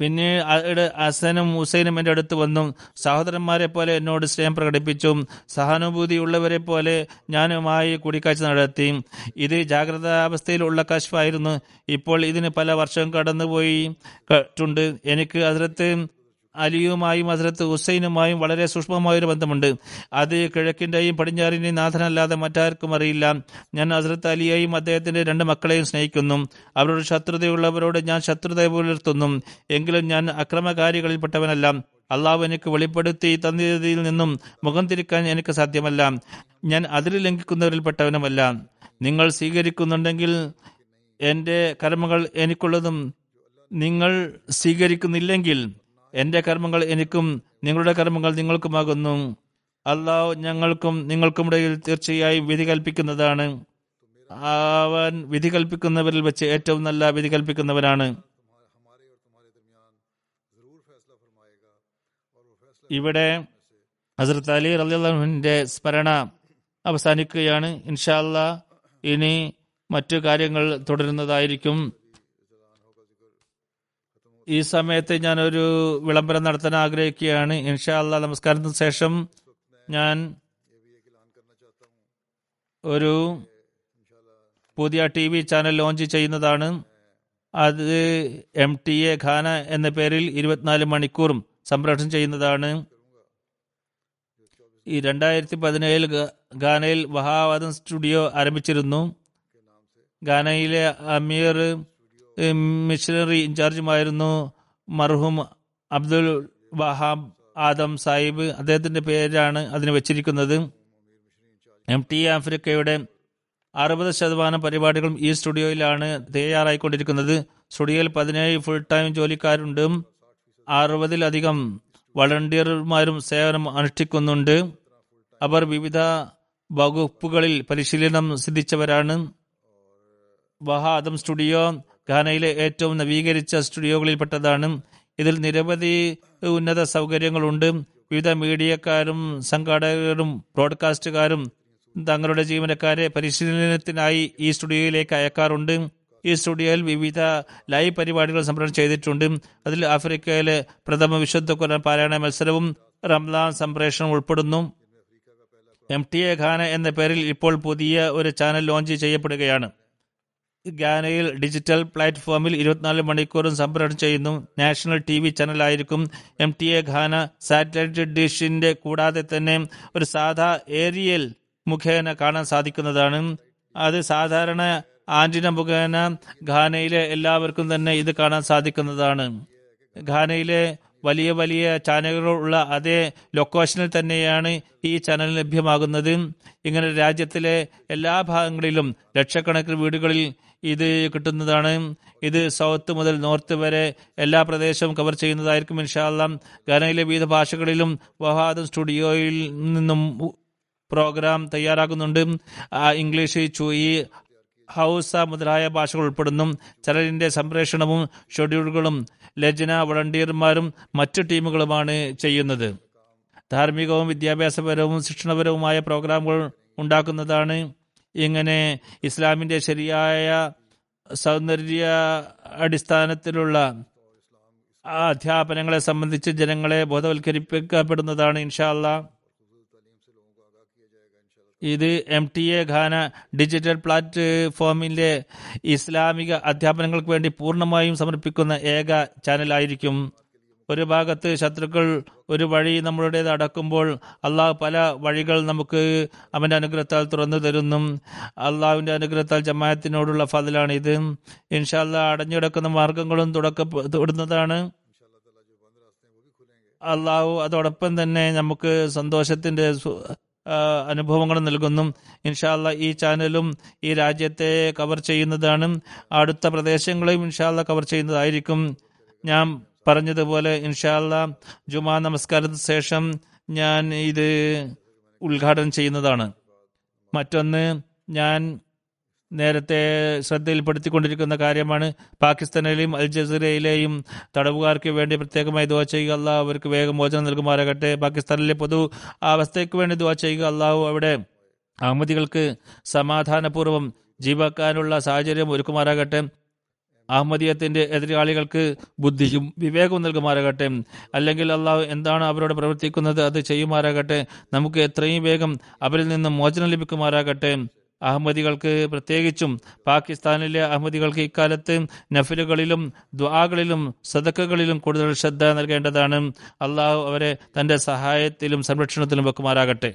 പിന്നെ അവിടെ ഹസനും ഹുസൈനും എന്റെ അടുത്ത് വന്നു. സഹോദരന്മാരെ പോലെ എന്നോട് സ്നേഹം പ്രകടിപ്പിച്ചു. സഹാനുഭൂതിയുള്ളവരെ പോലെ ഞാനുമായി കൂടിക്കാഴ്ച നടത്തി. ഇത് ജാഗ്രതാവസ്ഥയിലുള്ള കശ്ഫായിരുന്നു. ഇപ്പോൾ ഇതിന് പല വർഷം കടന്നുപോയിട്ടുണ്ട് എനിക്ക് അതിർത്ത് അലിയുമായും ഹസ്രത്ത് ഹുസൈനുമായും വളരെ സൂക്ഷ്മമായൊരു ബന്ധമുണ്ട്. അത് കിഴക്കിന്റെയും പടിഞ്ഞാറിന്റെയും നാഥനല്ലാതെ മറ്റാർക്കും അറിയില്ല. ഞാൻ ഹസ്രത്ത് അലിയെയും അദ്ദേഹത്തിന്റെ രണ്ട് മക്കളെയും സ്നേഹിക്കുന്നു. അവരോട് ശത്രുതയുള്ളവരോട് ഞാൻ ശത്രുത പുലർത്തുന്നു. എങ്കിലും ഞാൻ അക്രമകാരികളിൽപ്പെട്ടവനല്ല. അള്ളാഹു എനിക്ക് വെളിപ്പെടുത്തി തന്നതിൽ നിന്നും മുഖം തിരിക്കാൻ എനിക്ക് സാധ്യമല്ല. ഞാൻ അതിൽ ലംഘിക്കുന്നവരിൽപ്പെട്ടവനുമല്ല. നിങ്ങൾ സ്വീകരിക്കുന്നുണ്ടെങ്കിൽ എന്റെ കർമ്മങ്ങൾ എനിക്കുള്ളതും നിങ്ങൾ സ്വീകരിക്കുന്നില്ലെങ്കിൽ എന്റെ കർമ്മങ്ങൾ എനിക്കും നിങ്ങളുടെ കർമ്മങ്ങൾ നിങ്ങൾക്കുമാകുന്നു. അള്ളാഹു ഞങ്ങൾക്കും നിങ്ങൾക്കുമിടയിൽ തീർച്ചയായും വിധി കൽപ്പിക്കുന്നതാണ്. അവൻ വിധി കൽപ്പിക്കുന്നവരിൽ വെച്ച് ഏറ്റവും നല്ല വിധി കൽപ്പിക്കുന്നവനാണ്. ഇവിടെ ഹസ്രത്ത് അലി റലിന്റെ സ്മരണ അവസാനിക്കുകയാണ്. ഇൻഷാല്ല ഇനി മറ്റു കാര്യങ്ങൾ തുടരുന്നതായിരിക്കും. ഈ സമയത്ത് ഞാനൊരു വിളംബരം നടത്താൻ ആഗ്രഹിക്കുകയാണ്. ഇൻഷാ ഇൻഷാല്ല നമസ്കാരത്തിന് ശേഷം ഞാൻ ഒരു പുതിയ ടി വി ചാനൽ ലോഞ്ച് ചെയ്യുന്നതാണ്. അത് എം ടി എ ഖാന എന്ന പേരിൽ ഇരുപത്തിനാല് മണിക്കൂറും സംപ്രേഷണം ചെയ്യുന്നതാണ്. ഈ രണ്ടായിരത്തി പതിനേഴിൽ ഖാനയിൽ വഹാവാദം സ്റ്റുഡിയോ ആരംഭിച്ചിരുന്നു. ഖാനയിലെ അമീർ മിഷണറി ഇൻചാർജുമായിരുന്നു മർഹൂം അബ്ദുൽ വഹാബ് ആദം സാഹിബ്. അദ്ദേഹത്തിന്റെ പേരാണ് അതിന് വെച്ചിരിക്കുന്നത്. എം ടി ആഫ്രിക്കയുടെ അറുപത് ശതമാനം പരിപാടികളും ഈ സ്റ്റുഡിയോയിലാണ് തയ്യാറായിക്കൊണ്ടിരിക്കുന്നത്. സ്റ്റുഡിയോയിൽ പതിനേഴ് ഫുൾ ടൈം ജോലിക്കാരുണ്ട്. അറുപതിലധികം വളണ്ടിയർമാരും സേവനം അനുഷ്ഠിക്കുന്നുണ്ട്. അവർ വിവിധ വകുപ്പുകളിൽ പരിശീലനം സിദ്ധിച്ചവരാണ്. വഹാദം സ്റ്റുഡിയോ ഘാനയിലെ ഏറ്റവും നവീകരിച്ച സ്റ്റുഡിയോകളിൽപ്പെട്ടതാണ് ഇതിൽ നിരവധി ഉന്നത സൗകര്യങ്ങളുണ്ട്. വിവിധ മീഡിയക്കാരും സംഘാടകരും ബ്രോഡ്കാസ്റ്റുകാരും തങ്ങളുടെ ജീവനക്കാരെ പരിശീലനത്തിനായി ഈ സ്റ്റുഡിയോയിലേക്ക് അയക്കാറുണ്ട്. ഈ സ്റ്റുഡിയോയിൽ വിവിധ ലൈവ് പരിപാടികൾ സംപ്രേഷണം ചെയ്തിട്ടുണ്ട്. അതിൽ ആഫ്രിക്കയിലെ പ്രഥമ വിശുദ്ധ ഖുർആൻ പാരായണ മത്സരവും റംലാൻ സംപ്രേഷണം ഉൾപ്പെടുന്നു. എം ടി എ ഖാന എന്ന പേരിൽ ഇപ്പോൾ പുതിയ ഒരു ചാനൽ ലോഞ്ച് ചെയ്യപ്പെടുകയാണ്. ഗാനയിൽ ഡിജിറ്റൽ പ്ലാറ്റ്ഫോമിൽ ഇരുപത്തിനാല് മണിക്കൂറും സംപ്രേഷണം ചെയ്യുന്നു. നാഷണൽ ടി വി ചാനലായിരിക്കും എം ടി എ ഖാന. സാറ്റലൈറ്റ് ഡിഷിന്റെ കൂടാതെ തന്നെ ഒരു സാധാ ഏരിയൽ മുഖേന കാണാൻ സാധിക്കുന്നതാണ്. അത് സാധാരണ ആന്റിന മുഖേന ഖാനയിലെ എല്ലാവർക്കും തന്നെ ഇത് കാണാൻ സാധിക്കുന്നതാണ്. ഖാനയിലെ വലിയ വലിയ ചാനലുകളുള്ള അതേ ലൊക്കേഷനിൽ തന്നെയാണ് ഈ ചാനൽ ലഭ്യമാകുന്നത്. ഇങ്ങനെ രാജ്യത്തിലെ എല്ലാ ഭാഗങ്ങളിലും ലക്ഷക്കണക്കിന് വീടുകളിൽ ഇത് കിട്ടുന്നതാണ്. ഇത് സൗത്ത് മുതൽ നോർത്ത് വരെ എല്ലാ പ്രദേശവും കവർ ചെയ്യുന്നതായിരിക്കും ഇൻഷാല്ലാം ഗാനയിലെ വിവിധ ഭാഷകളിലും വഹാദം സ്റ്റുഡിയോയിൽ നിന്നും പ്രോഗ്രാം തയ്യാറാക്കുന്നുണ്ട്. ഇംഗ്ലീഷ് ചുയി ഹൗസ മുതലായ ഭാഷകൾ ഉൾപ്പെടുന്നു. ചരലിന്റെ സംപ്രേഷണവും ഷെഡ്യൂളുകളും ലജ്ന വളണ്ടിയർമാരും മറ്റു ടീമുകളുമാണ് ചെയ്യുന്നത്. ധാർമ്മികവും വിദ്യാഭ്യാസപരവും ശിക്ഷണപരവുമായ പ്രോഗ്രാമുകൾ ഉണ്ടാക്കുന്നതാണ്. ഇങ്ങനെ ഇസ്ലാമിന്റെ ശരിയായ സൗന്ദര്യ അടിസ്ഥാനത്തിലുള്ള അധ്യാപനങ്ങളെ സംബന്ധിച്ച് ജനങ്ങളെ ബോധവൽക്കരിപ്പിക്കപ്പെടുന്നതാണ് ഇൻഷാല്ല ഇത് എം ടി എ ഖാന ഡിജിറ്റൽ പ്ലാറ്റ്ഫോമിലെ ഇസ്ലാമിക അധ്യാപനങ്ങൾക്ക് വേണ്ടി പൂർണമായും സമർപ്പിക്കുന്ന ഏക ചാനലായിരിക്കും ഒരു ഭാഗത്ത് ശത്രുക്കൾ ഒരു വഴി നമ്മളുടേത് അടക്കുമ്പോൾ അള്ളാഹ് പല വഴികൾ നമുക്ക് അവന്റെ അനുഗ്രഹത്താൽ തുറന്നു തരുന്നു. അള്ളാഹുവിന്റെ അനുഗ്രഹത്താൽ ജമായത്തിനോടുള്ള ഫതിലാണ് ഇത് ഇൻഷാല്ല അടഞ്ഞിടക്കുന്ന മാർഗങ്ങളും തുടക്കപ്പെടുന്നതാണ് അള്ളാഹു അതോടൊപ്പം തന്നെ നമുക്ക് സന്തോഷത്തിന്റെ അനുഭവങ്ങൾ നൽകുന്നു. ഇൻഷാല്ല ഈ ചാനലും ഈ രാജ്യത്തെ കവർ ചെയ്യുന്നതാണ്. അടുത്ത പ്രദേശങ്ങളെയും ഇൻഷാല്ല കവർ ചെയ്യുന്നതായിരിക്കും. ഞാൻ പറഞ്ഞതുപോലെ ഇൻഷാല്ല ജുമാ നമസ്കാരത്തിന് ശേഷം ഞാൻ ഇത് ഉദ്ഘാടനം ചെയ്യുന്നതാണ്. മറ്റൊന്ന് ഞാൻ നേരത്തെ ശ്രദ്ധയിൽപ്പെടുത്തിക്കൊണ്ടിരിക്കുന്ന കാര്യമാണ്. പാകിസ്ഥാനിലെയും അൽ ജസീറയിലെയും തടവുകാർക്ക് വേണ്ടി പ്രത്യേകമായി ദുവാ ചെയ്യുക. അള്ളാഹു അവർക്ക് വേഗം മോചനം നൽകുമാറാകട്ടെ. പാകിസ്ഥാനിലെ പൊതു അവസ്ഥയ്ക്ക് വേണ്ടി ദുവാ ചെയ്യുക. അള്ളാഹു അവിടെ അഹമ്മദികൾക്ക് സമാധാനപൂർവം ജീവിക്കാനുള്ള സാഹചര്യം ഒരുക്കുമാറാകട്ടെ. അഹമ്മദീയത്തിന്റെ എതിരാളികൾക്ക് ബുദ്ധിയും വിവേകവും നൽകുമാറാകട്ടെ. അല്ലെങ്കിൽ അള്ളാഹു എന്താണ് അവരോട് പ്രവർത്തിക്കുന്നത് അത് ചെയ്യുമാറാകട്ടെ. നമുക്ക് എത്രയും വേഗം അവരിൽ നിന്നും മോചനം ലഭിക്കുമാറാകട്ടെ. അഹമ്മദികൾക്ക് പ്രത്യേകിച്ചും പാകിസ്ഥാനിലെ അഹമ്മദികൾക്ക് ഇക്കാലത്ത് നഫിലുകളിലും ദ്വാകളിലും സദക്കകളിലും കൂടുതൽ ശ്രദ്ധ നൽകേണ്ടതാണ്. അള്ളാഹു അവരെ തന്റെ സഹായത്തിലും സംരക്ഷണത്തിലും വെക്കുമാറാകട്ടെ.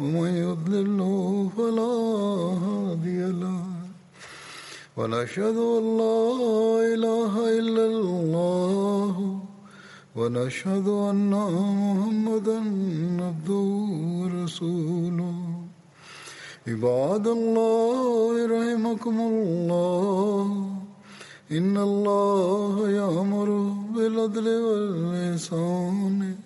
ومن يضلله فلا هادي له. ونشهد أن لا إله إلا الله. ونشهد أن محمدا عبده ورسوله. عباد الله رحمكم الله. إن الله يأمر بالعدل والإحسان.